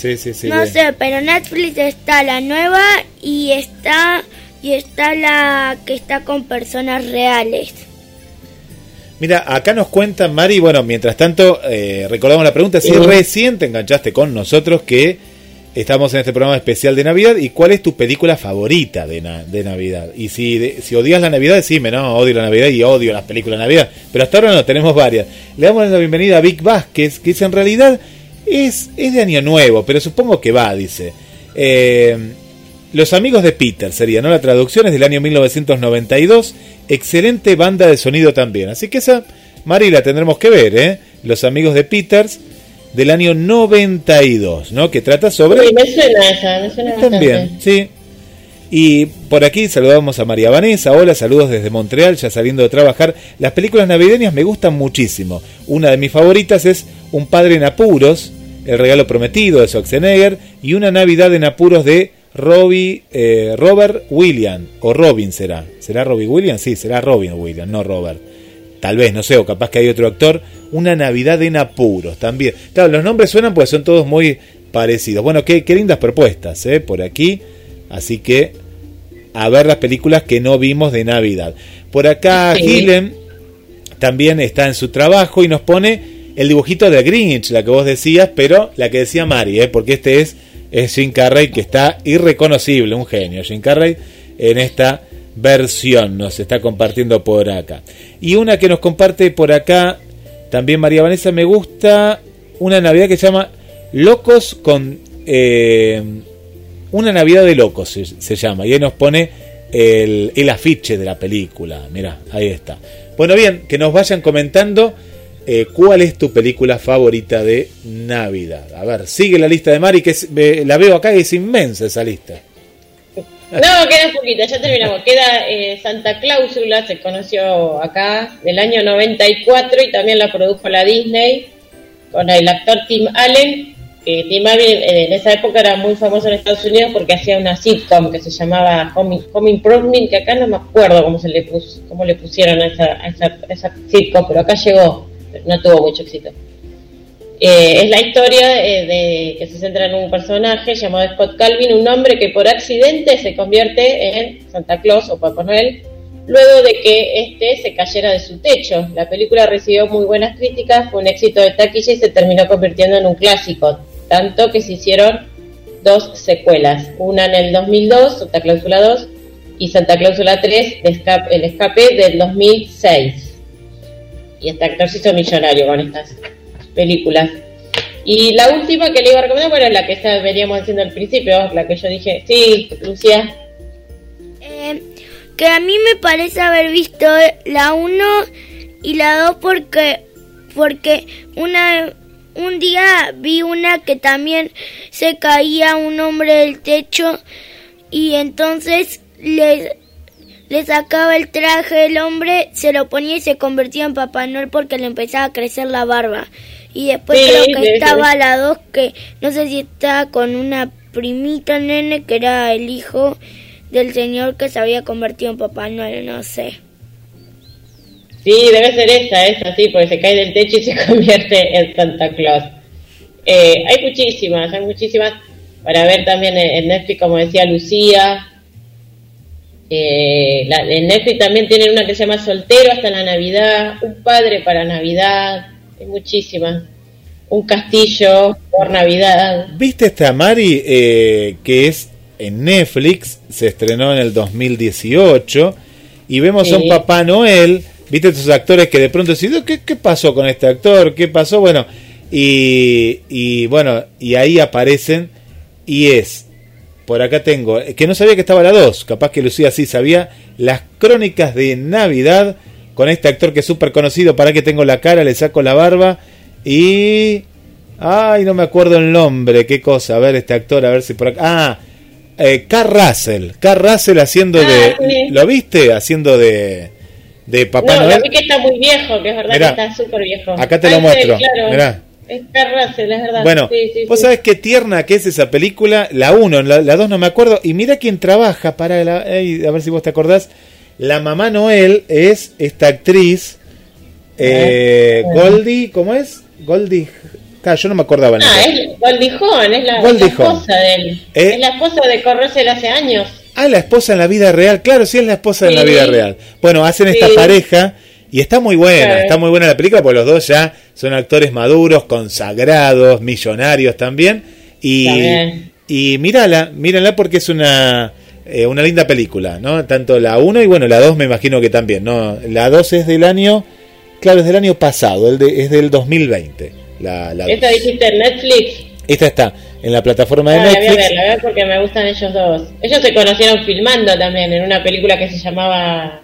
¿sí? no sé, pero Netflix está la nueva y está y está la que está con personas reales. Mira, acá nos cuentan, Mari, bueno, mientras tanto, eh, recordamos la pregunta, si recién te enganchaste con nosotros que estamos en este programa especial de Navidad y cuál es tu película favorita de, de Navidad. Y si, si odias la Navidad, decime, no, odio la Navidad y odio las películas de Navidad. Pero hasta ahora no, tenemos varias. Le damos la bienvenida a Vic Vázquez, que es en realidad es, es de Año Nuevo, pero supongo que va, dice. Eh, los amigos de Peter sería, ¿no? La traducción es del año 1992. Excelente banda de sonido también. Así que esa, Mari, la tendremos que ver, ¿eh? Los amigos de Peters del año 92, ¿no? Que trata sobre... Sí, me suena esa, me suena También, sí. Y por aquí saludamos a María Vanessa. Hola, saludos desde Montreal, ya saliendo de trabajar. Las películas navideñas me gustan muchísimo. Una de mis favoritas es Un padre en apuros, El regalo prometido de Schwarzenegger y Una Navidad en apuros de Robbie, eh, Robert William, o Robin será. ¿Será Robbie Williams? Sí, será Robin Williams, no Robert. Tal vez, no sé, o capaz que hay otro actor. Una Navidad en apuros también. Claro, los nombres suenan pues son todos muy parecidos. Bueno, qué, qué lindas propuestas, ¿eh? Por aquí. Así que a ver las películas que no vimos de Navidad. Por acá sí. también está en su trabajo y nos pone el dibujito de Grinch, la que vos decías, pero la que decía Mari, ¿eh? porque este es, es Jim Carrey que está irreconocible, un genio. Jim Carrey en esta versión nos está compartiendo por acá. Y una que nos comparte por acá, también María Vanessa, me gusta una Navidad que se llama Locos con... Eh, una Navidad de locos se, llama. Y ahí nos pone el, el, afiche de la película. Mira, ahí está. Bueno, bien, que nos vayan comentando eh, cuál es tu película favorita de Navidad. A ver, sigue la lista de Mari, que eh, la veo acá y es inmensa esa lista. No, queda un poquito, ya terminamos. Queda eh, Santa Cláusula, se conoció acá, del año 94 y también la produjo la Disney con el actor Tim Allen que Tim Allen en esa época era muy famoso en Estados Unidos porque hacía una sitcom que se llamaba Home, Improvement, que acá no me acuerdo cómo se le puso, cómo le pusieron a esa, esa, sitcom, pero acá llegó, no tuvo mucho éxito. Eh, es la historia eh, de que se centra en un personaje llamado Scott Calvin, un hombre que por accidente se convierte en Santa Claus o Papá Noel, luego de que este se cayera de su techo. La película recibió muy buenas críticas, fue un éxito de taquilla y se terminó convirtiendo en un clásico tanto que se hicieron dos secuelas, una en el 2002, Santa Cláusula 2, y Santa Cláusula 3, El Escape del 2006. Y este actor se hizo millonario con estas películas. Y la última que le iba a recomendar, bueno, la que veníamos haciendo al principio, la que yo dije, sí, Lucía. Eh, que a mí me parece haber visto la 1 y la 2 porque, porque una un día vi una que también se caía un hombre del techo y entonces le, le sacaba el traje el hombre, se lo ponía y se convertía en Papá Noel porque le empezaba a crecer la barba. Y después creo que estaba la dos que no sé si estaba con una primita nene que era el hijo del señor que se había convertido en Papá Noel, no sé. Sí, debe ser esa, esa, sí, porque se cae del techo y se [LAUGHS] convierte en Santa Claus. Eh, hay muchísimas, hay muchísimas para ver también en Netflix, como decía Lucía. Eh, en Netflix también tienen una que se llama Soltero hasta la Navidad, Un Padre para Navidad, hay muchísimas. Un Castillo por Navidad. ¿Viste esta Mari eh, que es en Netflix? Se estrenó en el 2018 y vemos a un Papá Noel, viste esos actores que de pronto decís, ¿qué, ¿qué pasó con este actor? ¿Qué pasó? Bueno, y, y bueno, y ahí aparecen y es, por acá tengo, que no sabía que estaba la 2, capaz que Lucía sí sabía, las crónicas de Navidad con este actor que es súper conocido, para que tengo la cara, le saco la barba y... Ay, no me acuerdo el nombre, qué cosa, a ver este actor, a ver si por acá... Ah, eh, Carl Russell, Carl Russell haciendo de... Ah, ¿Lo viste? Haciendo de... De Papá no, Noel. Lo vi que está muy viejo, que es verdad que está súper viejo. Acá te lo muestro. Mirá. Es Russell, es verdad. Bueno, vos sabés qué tierna que es esa película, la 1, la 2 no me acuerdo, y mira quién trabaja para la, a ver si vos te acordás, la mamá Noel es esta actriz, eh, Goldie, ¿cómo es? Goldie, yo no me acordaba. Ah, es Goldie Hawn, es la, esposa de él. Eh, es la esposa de Corrosel hace años. Ah, la esposa en la vida real, claro, sí es la esposa en la vida real. Bueno, hacen esta pareja y está muy buena, está muy buena la película porque los dos ya son actores maduros, consagrados, millonarios también. Y, y mírala, mírala porque es una, eh, una linda película, ¿no? Tanto la 1 y bueno, la 2 me imagino que también, ¿no? La 2 es del año, claro, es del año pasado, el de, es del 2020. La, la ¿Esta dijiste en Netflix? Esta está en la plataforma de ah, Netflix. La voy a ver, la voy a ver porque me gustan ellos dos. Ellos se conocieron filmando también en una película que se llamaba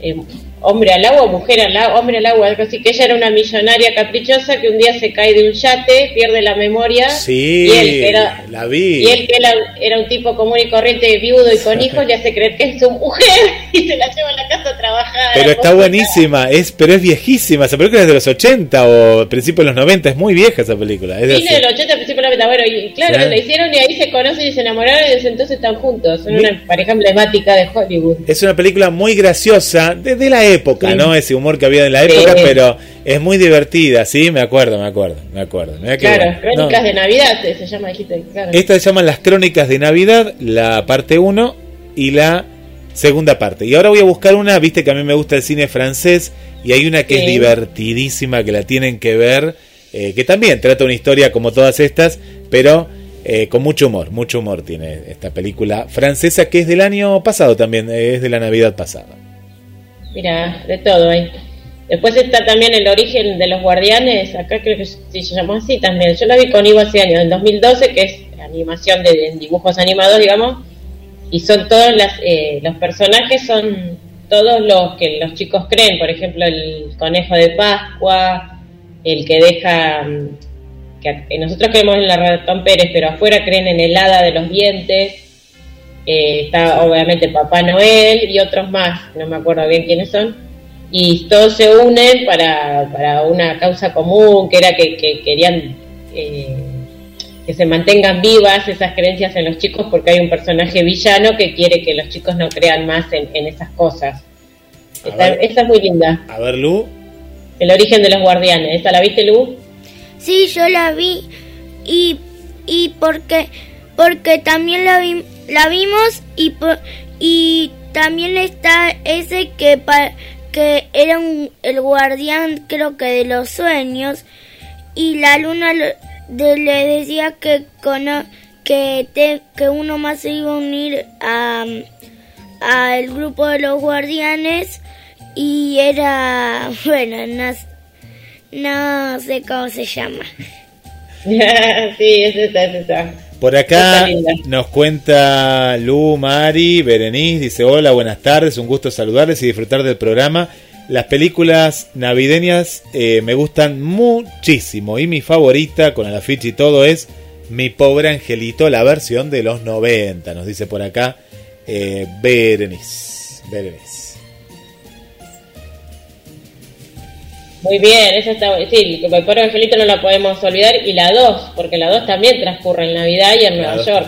eh, hombre al agua, mujer al agua, hombre al agua, algo así, que ella era una millonaria caprichosa que un día se cae de un yate, pierde la memoria. Sí, y él, era, la vi. Y él, que era, un tipo común y corriente, viudo y con hijos, le hace creer que es su mujer [LAUGHS] y se la lleva a la casa a trabajar. Pero está buenísima, es pero es viejísima, esa película es de los 80 o principios de los 90, es muy vieja esa película. Es de, de los 80, principios de los 90, bueno, y claro, la hicieron y ahí se conocen y se enamoraron y desde entonces están juntos, son una pareja emblemática de Hollywood. Es una película muy graciosa, desde la época, ¿no? Ese humor que había en la época, pero es muy divertida, sí, me acuerdo, me acuerdo, me acuerdo. claro, Crónicas de Navidad se, llama, dijiste, claro. Estas se llaman las Crónicas de Navidad, la parte 1 y la segunda parte. Y ahora voy a buscar una, viste que a mí me gusta el cine francés y hay una que es divertidísima, que la tienen que ver, eh, que también trata una historia como todas estas, pero eh, con mucho humor, mucho humor tiene esta película francesa que es del año pasado también, eh, es de la Navidad pasada. Mira, de todo ahí. Después está también el origen de los guardianes, acá creo que se llamó así también. Yo la vi con Ivo hace años, en 2012, que es animación de, dibujos animados, digamos, y son todos las, eh, los personajes, son todos los que los chicos creen, por ejemplo, el conejo de Pascua, el que deja, mm, que nosotros creemos en la ratón Pérez, pero afuera creen en el hada de los dientes eh, está obviamente Papá Noel y otros más, no me acuerdo bien quiénes son, y todos se unen para, para una causa común, que era que, querían eh, que se mantengan vivas esas creencias en los chicos, porque hay un personaje villano que quiere que los chicos no crean más en, esas cosas. Esa, es muy linda. A ver, Lu. El origen de los guardianes. ¿Esta la viste, Lu? Sí, yo la vi. Y, y porque, porque también la vi la vimos y, y también está ese que, que era un, el guardián creo que de los sueños y la luna le decía que, que, que uno más se iba a unir al grupo de los guardianes y era, [LAUGHS] bueno, no, no sé cómo se llama. [LAUGHS] sí, es esa, es esa. Por acá nos cuenta Lu, Mari, Berenice, dice hola, buenas tardes, un gusto saludarles y disfrutar del programa. Las películas navideñas eh, me gustan muchísimo y mi favorita con el afiche y todo es Mi pobre angelito, la versión de los 90, nos dice por acá eh, Berenice. Berenice. Muy bien, esa está, sí, el pobre angelito no la podemos olvidar y la 2, porque la 2 también transcurre en Navidad y en Nueva York.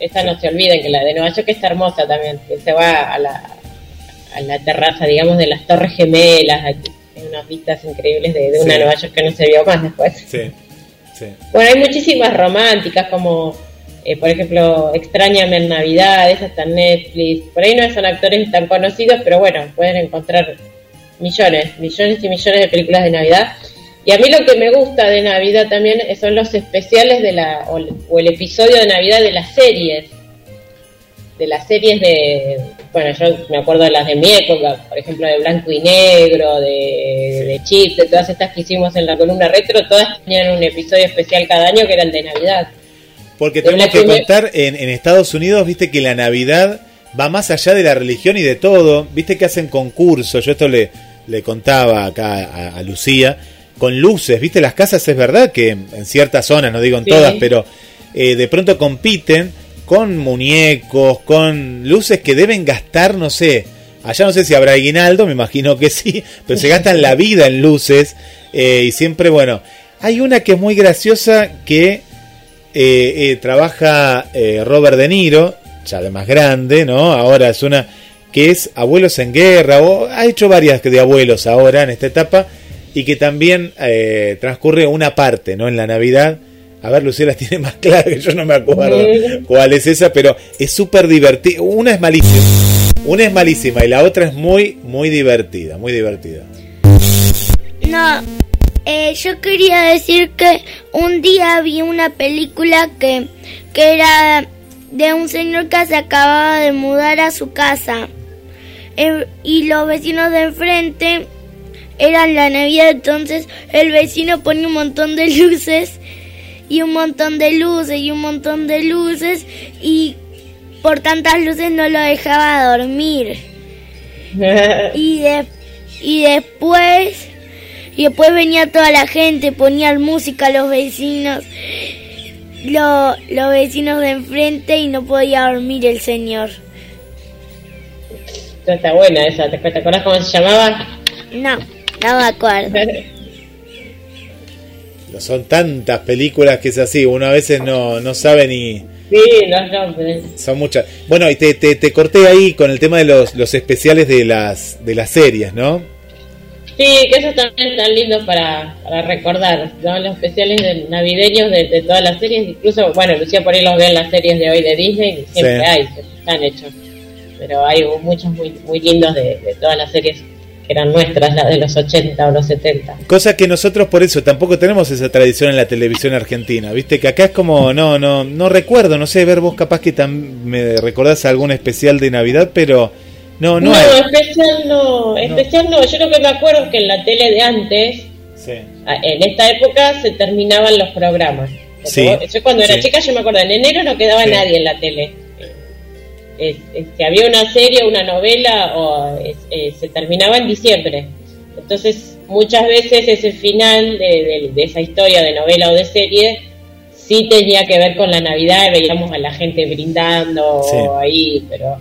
Esa no se olviden, que la de Nueva York está hermosa también, que se va a la, a la terraza, digamos, de las Torres Gemelas, hay unas vistas increíbles de, una Nueva York que no se vio más después. Sí, Bueno, hay muchísimas románticas como, eh, por ejemplo, Extrañame en Navidad, esa está en Netflix, por ahí no son actores tan conocidos, pero bueno, pueden encontrar millones, millones y millones de películas de Navidad. Y a mí lo que me gusta de Navidad también son los especiales de la, o, el episodio de Navidad de las series. De las series de, bueno, yo me acuerdo de las de mi época, por ejemplo, de Blanco y Negro, de, de Chips, de todas estas que hicimos en la columna retro, todas tenían un episodio especial cada año que era el de Navidad. Porque tenemos que contar, en, en Estados Unidos, viste que la Navidad va más allá de la religión y de todo, viste que hacen concursos, yo esto le, le contaba acá a, Lucía, con luces, viste, las casas es verdad que en ciertas zonas, no digo en todas, pero eh, de pronto compiten con muñecos, con luces que deben gastar, no sé, allá no sé si habrá aguinaldo, me imagino que sí, pero se gastan la vida en luces eh, y siempre, bueno, hay una que es muy graciosa que eh, trabaja Robert De Niro, ya de más grande, ¿no? Ahora es una que es Abuelos en Guerra, o ha hecho varias de abuelos ahora en esta etapa, y que también eh, transcurre una parte, ¿no? En la Navidad. A ver, Lucía tiene [LAUGHS] más clara que yo no me acuerdo cuál es esa, pero es súper divertida. Una es malísima, una es malísima y la otra es muy, muy divertida, muy divertida. No, eh, yo quería decir que un día vi una película que, que era de un señor que se acababa de mudar a su casa. Eh, y los vecinos de enfrente eran la Navidad, entonces el vecino ponía un montón de [LAUGHS] luces y un montón de luces y un montón de luces y por tantas luces no lo dejaba dormir. [LAUGHS] y, y después y después venía toda la gente, ponía música a los vecinos los vecinos de enfrente y no podía dormir el señor. Está buena esa, ¿te, acuerdas cómo se llamaba? No, no me acuerdo. [LAUGHS] Son tantas películas que es así, uno a veces no, no sabe ni... Sí, no, no, Son muchas. Bueno, y te, te, te, corté ahí con el tema de los, los especiales de las, de las series, ¿no? Sí, que esos también están lindos para, para recordar, ¿no? Los especiales navideños de, todas las series, incluso, bueno, Lucía por ahí los ve en las series de hoy de Disney, siempre hay, están hechos. Pero hay muchos muy, muy lindos de, todas las series que eran nuestras, las de los 80 o los 70. Cosa que nosotros por eso tampoco tenemos esa tradición en la televisión argentina, viste que acá es como, no, no, no recuerdo, no sé, ver vos capaz que me recordás algún especial de Navidad, pero no, no, especial no, especial no. Yo lo que me acuerdo es que en la tele de antes, en esta época se terminaban los programas. yo cuando era chica yo me acuerdo, en enero no quedaba nadie en la tele. Que había una serie, una novela, o eh, se terminaba en diciembre. Entonces, muchas veces ese final de, esa historia de novela o de serie sí tenía que ver con la Navidad, veíamos a la gente brindando ahí, pero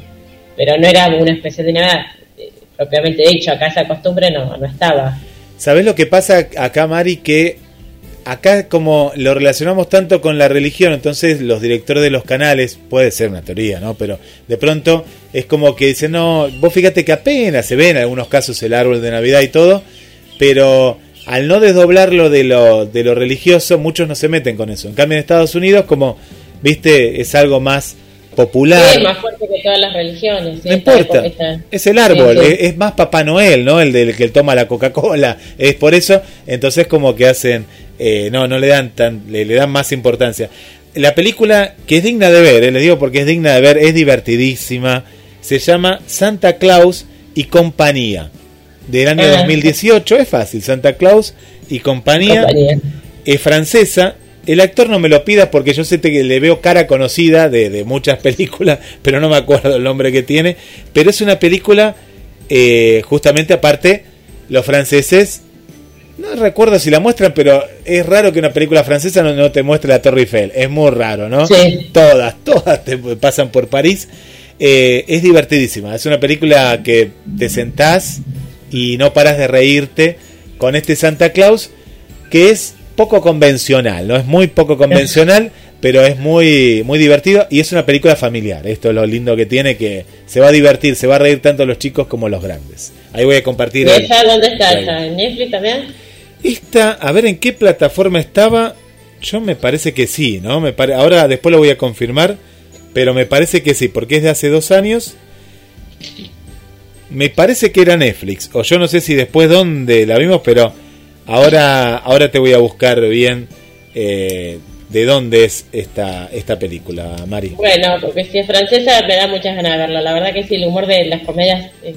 pero no era una especie de nada eh, propiamente dicho, acá esa costumbre no, no estaba. ¿Sabes lo que pasa acá, Mari? Que acá como lo relacionamos tanto con la religión, entonces los directores de los canales, puede ser una teoría, ¿no? Pero de pronto es como que dicen, no, vos fíjate que apenas se ve en algunos casos el árbol de Navidad y todo, pero al no desdoblarlo de lo, de lo religioso, muchos no se meten con eso. En cambio en Estados Unidos, como, viste, es algo más popular. es más fuerte que todas las religiones. No importa, es el árbol, Es, más Papá Noel, ¿no? El del que toma la Coca-Cola. Es por eso, entonces como que hacen, eh, no, no le dan tan, le, dan más importancia. La película que es digna de ver, eh, les digo porque es digna de ver, es divertidísima. Se llama Santa Claus y compañía. Del año 2018, ah. es fácil, Santa Claus y compañía. Es francesa, el actor no me lo pida porque yo sé que le veo cara conocida de, muchas [LAUGHS] películas, pero no me acuerdo el nombre que tiene. Pero es una película, eh, justamente aparte, los franceses, no recuerdo si la muestran, pero es raro que una película francesa no, te muestre la Torre Eiffel. Es muy raro, ¿no? Sí. Todas, todas te pasan por París. Eh, es divertidísima. Es una película que te sentás y no paras de reírte con este Santa Claus, que es poco convencional, no es muy poco convencional, [LAUGHS] pero es muy muy divertido y es una película familiar. Esto es lo lindo que tiene que se va a divertir, se va a reír tanto los chicos como los grandes. Ahí voy a compartir. dónde está? ¿En Netflix también? Esta, a ver en qué plataforma estaba. Yo me parece que sí, ¿no? Me pare... Ahora después lo voy a confirmar, pero me parece que sí, porque es de hace dos años. Me parece que era Netflix, o yo no sé si después dónde la vimos, pero Ahora, ahora te voy a buscar bien eh, de dónde es esta, esta película, Mari. Bueno, porque si es francesa me da muchas ganas de verla. La verdad que sí, el humor de las comedias eh,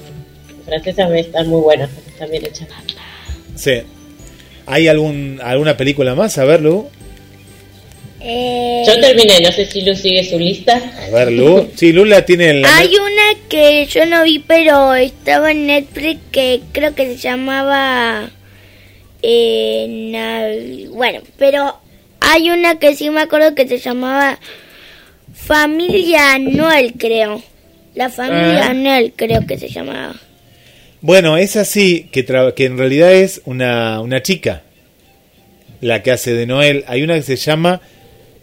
francesas me están muy buenas, están bien hechas. Sí. ¿Hay algún, alguna película más? A ver, Lu. Eh, Yo terminé, no sé si Lu sigue su lista. A ver, Lu. Sí, Lu la tiene en la... Hay una que yo no vi, pero estaba en Netflix que creo que se llamaba. Nav- bueno, pero hay una que sí me acuerdo que se llamaba Familia Noel, creo. La familia Ah. Noel, creo que se llamaba. Bueno, es así, que, que en realidad es una, una chica la que hace de Noel. Hay una que se llama,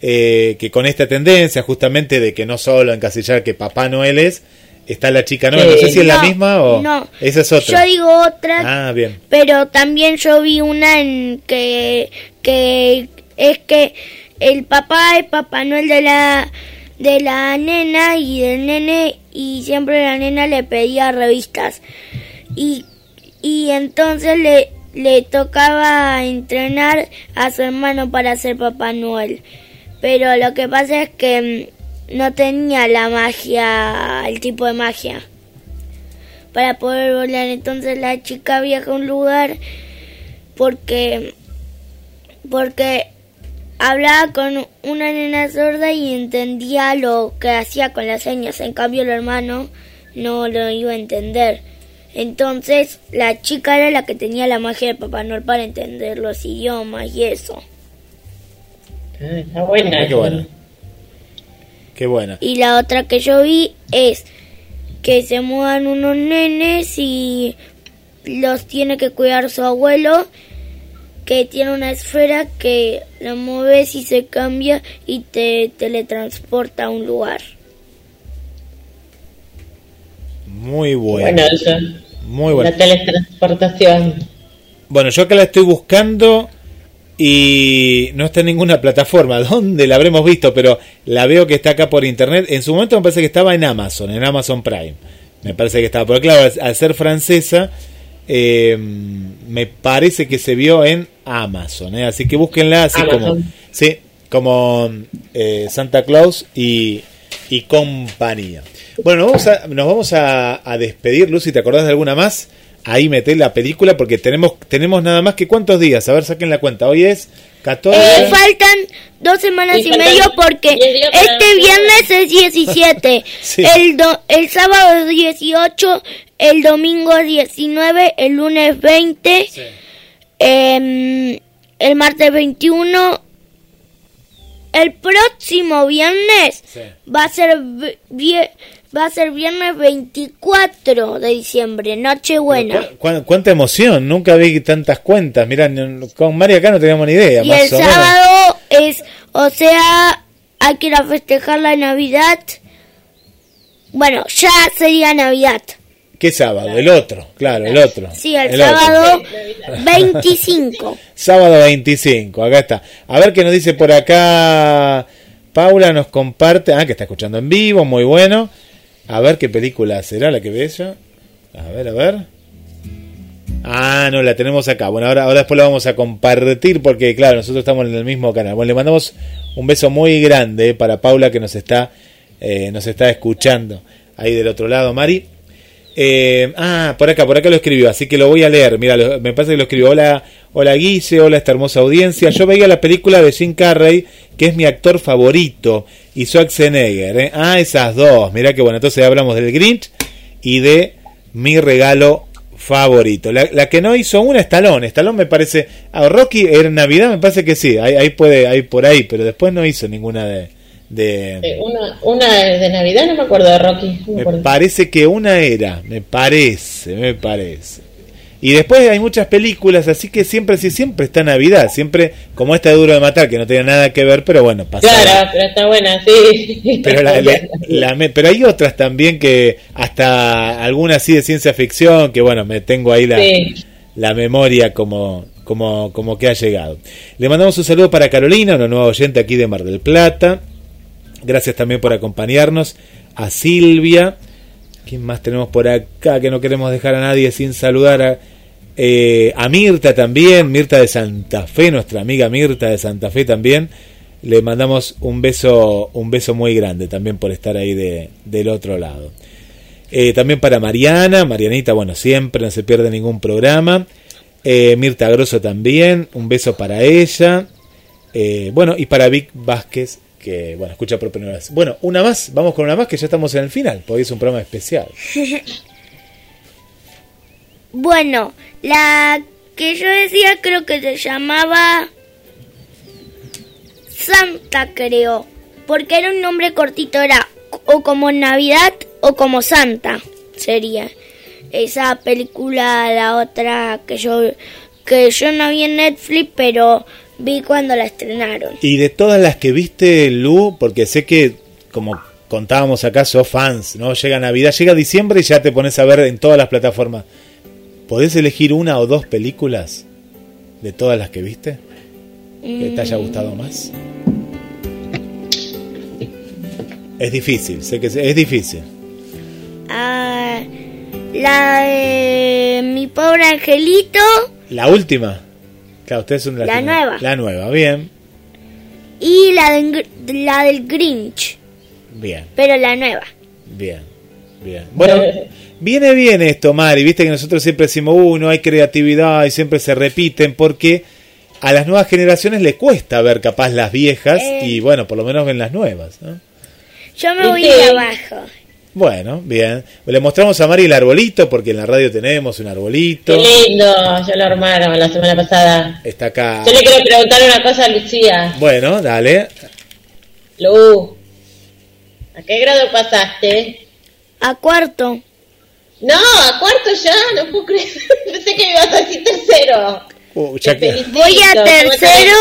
eh, que con esta tendencia justamente de que no solo encasillar que Papá Noel es, está la chica. No Sí. sé si es la No, misma o... no. Esa es otra. Yo digo otra Ah, bien. Pero también yo vi una en que, que es que el papá es Papá Noel de la de la nena y del nene y siempre la nena le pedía revistas y, y entonces le, le tocaba entrenar a su hermano para ser Papá Noel. Pero lo que pasa es que mm, no tenía la magia, el tipo de magia para poder volar. Entonces la chica viaja a un lugar porque porque hablaba con una nena sorda y entendía lo que hacía con las señas. En cambio el hermano no lo iba a entender. Entonces la chica era la que tenía la magia de Papá Noel para entender los idiomas y eso. Ah, está buena. Qué. Qué buena. Y la otra que yo vi es que se mudan unos nenes y los tiene que cuidar su abuelo, que tiene una esfera que la mueves y se cambia y te teletransporta a un lugar. Muy Bueno, buena. eso. Muy buena. La teletransportación. Bueno, yo acá la estoy buscando y no está en ninguna plataforma. [LAUGHS] ¿Dónde la habremos visto? Pero la veo que está acá por internet. En su momento me parece que estaba en Amazon, en Amazon Prime. Me parece que estaba. Pero claro, al- al ser francesa, eh, me parece que se vio en Amazon. ¿eh? Así que búsquenla así Amazon. como. Sí, como eh, Santa Claus y, y compañía. Bueno, nos vamos a, nos vamos a, a despedir, Lucy. ¿Te acordás de alguna más? Ahí meté la película porque tenemos tenemos nada más que cuántos días. A ver, saquen la cuenta. Hoy es 14. Eh, faltan dos semanas Y y, medio porque este el viernes es 17, [LAUGHS] Sí. el, do- el sábado es 18, el domingo es 19, el lunes 20, Sí. em, el martes 21, el próximo viernes Sí. va a ser va a ser viernes 24 de diciembre, Nochebuena. ¿Cu- cu- cuánta emoción! Nunca vi tantas cuentas. Mirá, con María acá no teníamos ni idea. Y más el o menos. sábado es, o sea, hay que ir a festejar la Navidad. Bueno, ya sería Navidad. ¿Qué sábado? El otro, claro, el otro. Sí, el, otro. sábado [LAUGHS] 25. [LAUGHS] Sábado 25, acá está. A ver qué nos dice por acá. Paula nos comparte. Ah, que está escuchando en vivo, muy bueno. A ver qué película será la que ve ella. A ver, a ver. Ah, no, la tenemos acá. Bueno, ahora, ahora después la vamos a compartir porque, claro, nosotros estamos en el mismo canal. Bueno, le mandamos un beso muy grande para Paula que nos está, eh, nos está escuchando ahí del otro lado, Mari. Eh, ah, por acá, por acá lo escribió, así que lo voy a leer. Mira, me parece que lo escribió. Hola, hola Guille, hola esta hermosa audiencia. Yo veía la película de Jim Carrey, que es mi actor favorito, y Schwarzenegger. ¿eh? Ah, esas dos. Mira que bueno, entonces hablamos del Grinch y de mi regalo favorito. La, la que no hizo una, Stallone. Stallone me parece... Ah, Rocky era en Navidad, me parece que sí. Ahí, ahí puede, ahí por ahí, pero después no hizo ninguna de... de Eh, una, una de Navidad, no me acuerdo de Rocky. no me me parece que una era, me parece, me parece. Y después hay muchas películas, así que siempre, sí, siempre está Navidad, siempre como esta de Duro de Matar, que no tiene nada que ver, pero bueno, pasa. Claro, pero está buena, sí. [LAUGHS] Pero, la- la- pero hay otras también que, hasta algunas así de ciencia ficción, que bueno, me tengo ahí la, Sí. la memoria como, como, como que ha llegado. Le mandamos un saludo para Carolina, una nueva oyente aquí de Mar del Plata. Gracias también por acompañarnos. A Silvia. ¿Quién más tenemos por acá que no queremos dejar a nadie sin saludar? A, eh, a Mirta también, Mirta de Santa Fe, nuestra amiga Mirta de Santa Fe también. le mandamos un beso, un beso muy grande también por estar ahí de, del otro lado. Eh, también para Mariana, Marianita, bueno, siempre no se pierde ningún programa. Eh, Mirta Grosso también, un beso para ella. Bueno, y para Vic Vázquez, que bueno, escucha por primera vez. Bueno, una más, vamos con una más que ya estamos en el final, porque es un programa especial. [LAUGHS] bueno, la que yo decía creo que se llamaba Santa, creo, porque era un nombre cortito, era o como Navidad o como Santa, sería. Esa película, la otra que yo que yo no vi en Netflix, pero vi cuando la estrenaron. Y de todas las que viste, Lu, porque sé que, como contábamos acá, sos fans, ¿no? Llega Navidad, llega diciembre y ya te pones a ver en todas las plataformas. ¿Podés elegir una o dos películas de todas las que viste? ¿Que te haya gustado más? Es difícil, sé que es difícil. Ah, la de Mi Pobre Angelito. La última. Claro, ustedes son la, nueva. La nueva, bien. Y la, de, la del Grinch. Bien. Pero la nueva. Bien, bien. Bueno, viene bien esto, Mari. Viste que nosotros siempre decimos, uh, no hay creatividad y siempre se repiten porque a las nuevas generaciones le cuesta ver capaz las viejas eh. y bueno, por lo menos ven las nuevas. Yo me voy abajo. Bueno, bien. Le mostramos a Mari el arbolito, porque en la radio tenemos un arbolito. Qué lindo, ya lo armaron la semana pasada. Está acá. Yo le quiero preguntar una cosa a Lucía. Bueno, dale. Lu, ¿a qué grado pasaste? A cuarto. No, a cuarto ya, no puedo creer. [LAUGHS] Pensé que ibas a decir tercero. Uh, voy a tercero,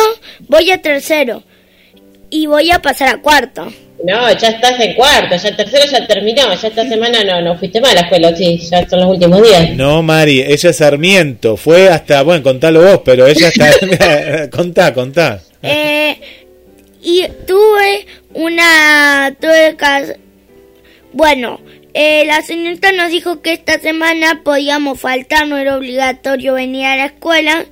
voy a tercero. Y voy a pasar a cuarto. No, ya estás en cuarto, ya el tercero ya terminó, ya esta semana no, no fuiste mal a la escuela, sí, ya son los últimos días. No, Mari, ella es Sarmiento, fue hasta, bueno, contalo vos, pero ella está, [LAUGHS] [LAUGHS] contá, contá. Eh, y tuve una, tuve bueno, eh, la señorita nos dijo que esta semana podíamos faltar, no era obligatorio venir a la escuela,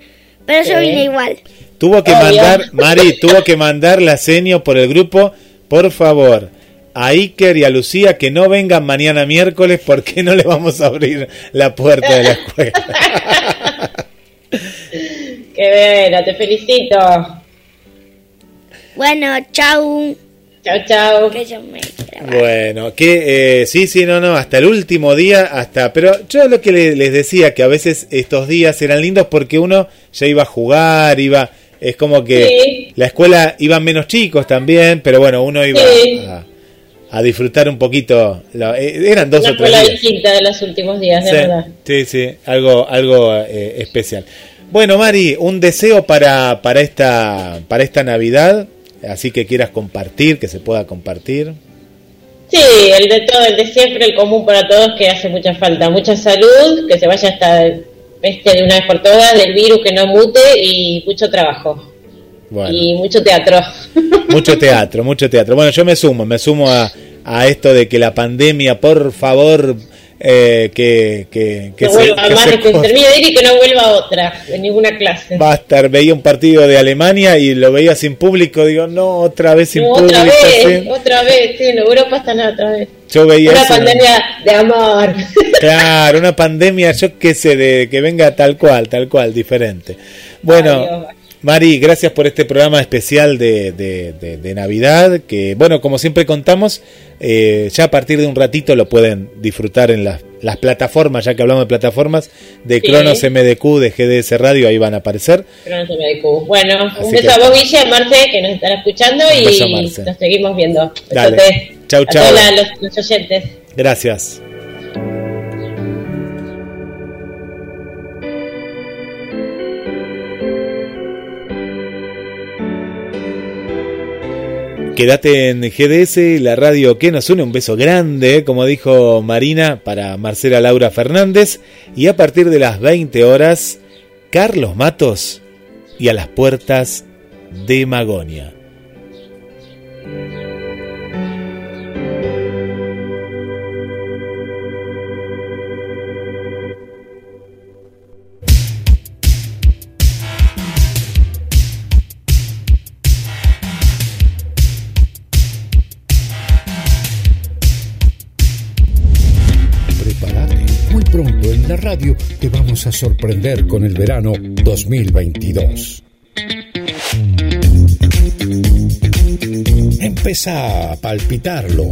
pero yo vine igual. Tuvo que mandar, [LAUGHS] Mari, tuvo que mandar la seño por el grupo por favor, a Iker y a Lucía que no vengan mañana miércoles porque no le vamos a abrir la puerta de la escuela. [LAUGHS] Qué bueno, te felicito. Bueno, chau. Chau, chau. Bueno, que eh, sí, sí, no, no, hasta el último día, hasta, pero yo lo que les decía, que a veces estos días eran lindos porque uno ya iba a jugar, iba, es como que la escuela iban menos chicos también, pero bueno, uno iba a, disfrutar un poquito. Eh, eran dos o tres días. distinta de los últimos días, de verdad. Sí, sí, algo, algo eh, especial. Bueno, Mari, un deseo para, para, esta, para esta Navidad, así que quieras compartir, que se pueda compartir. Sí, el de todo, el de siempre, el común para todos, que hace mucha falta. Mucha salud, que se vaya hasta este, de una vez por todas, del virus que no mute y mucho trabajo. Y mucho teatro. [LAUGHS] Mucho teatro, mucho teatro. Bueno, yo me sumo, me sumo a, a esto de que la pandemia, por favor, eh, que, que, más, que termine de ir y que no vuelva otra en ninguna clase. Va a estar, veía un partido de Alemania y lo veía sin público, digo, no, otra vez sin público. Otra vez, otra vez, sí, en Europa están otra vez. Yo veía una pandemia de amor. [LAUGHS] Claro, una pandemia, yo qué sé, de que venga tal cual, tal cual, diferente. Bueno. Mari, gracias por este programa especial de, de, Navidad, que bueno, como siempre contamos, eh, ya a partir de un ratito lo pueden disfrutar en las, las plataformas, ya que hablamos de plataformas, de Cronos MDQ, de GDS Radio, ahí van a aparecer. Cronos MDQ. Bueno, un beso a vos, Guille, a Marce, que nos están escuchando y nos seguimos viendo. Dale. Chau, chau. Hola los, los oyentes. Gracias. Quédate en GDS, la radio que nos une. Un beso grande, como dijo Marina, para Marcela Laura Fernández. Y a partir de las 20 horas, Carlos Matos y a las puertas de Magonia. A sorprender con el verano 2022. Empezá a palpitarlo.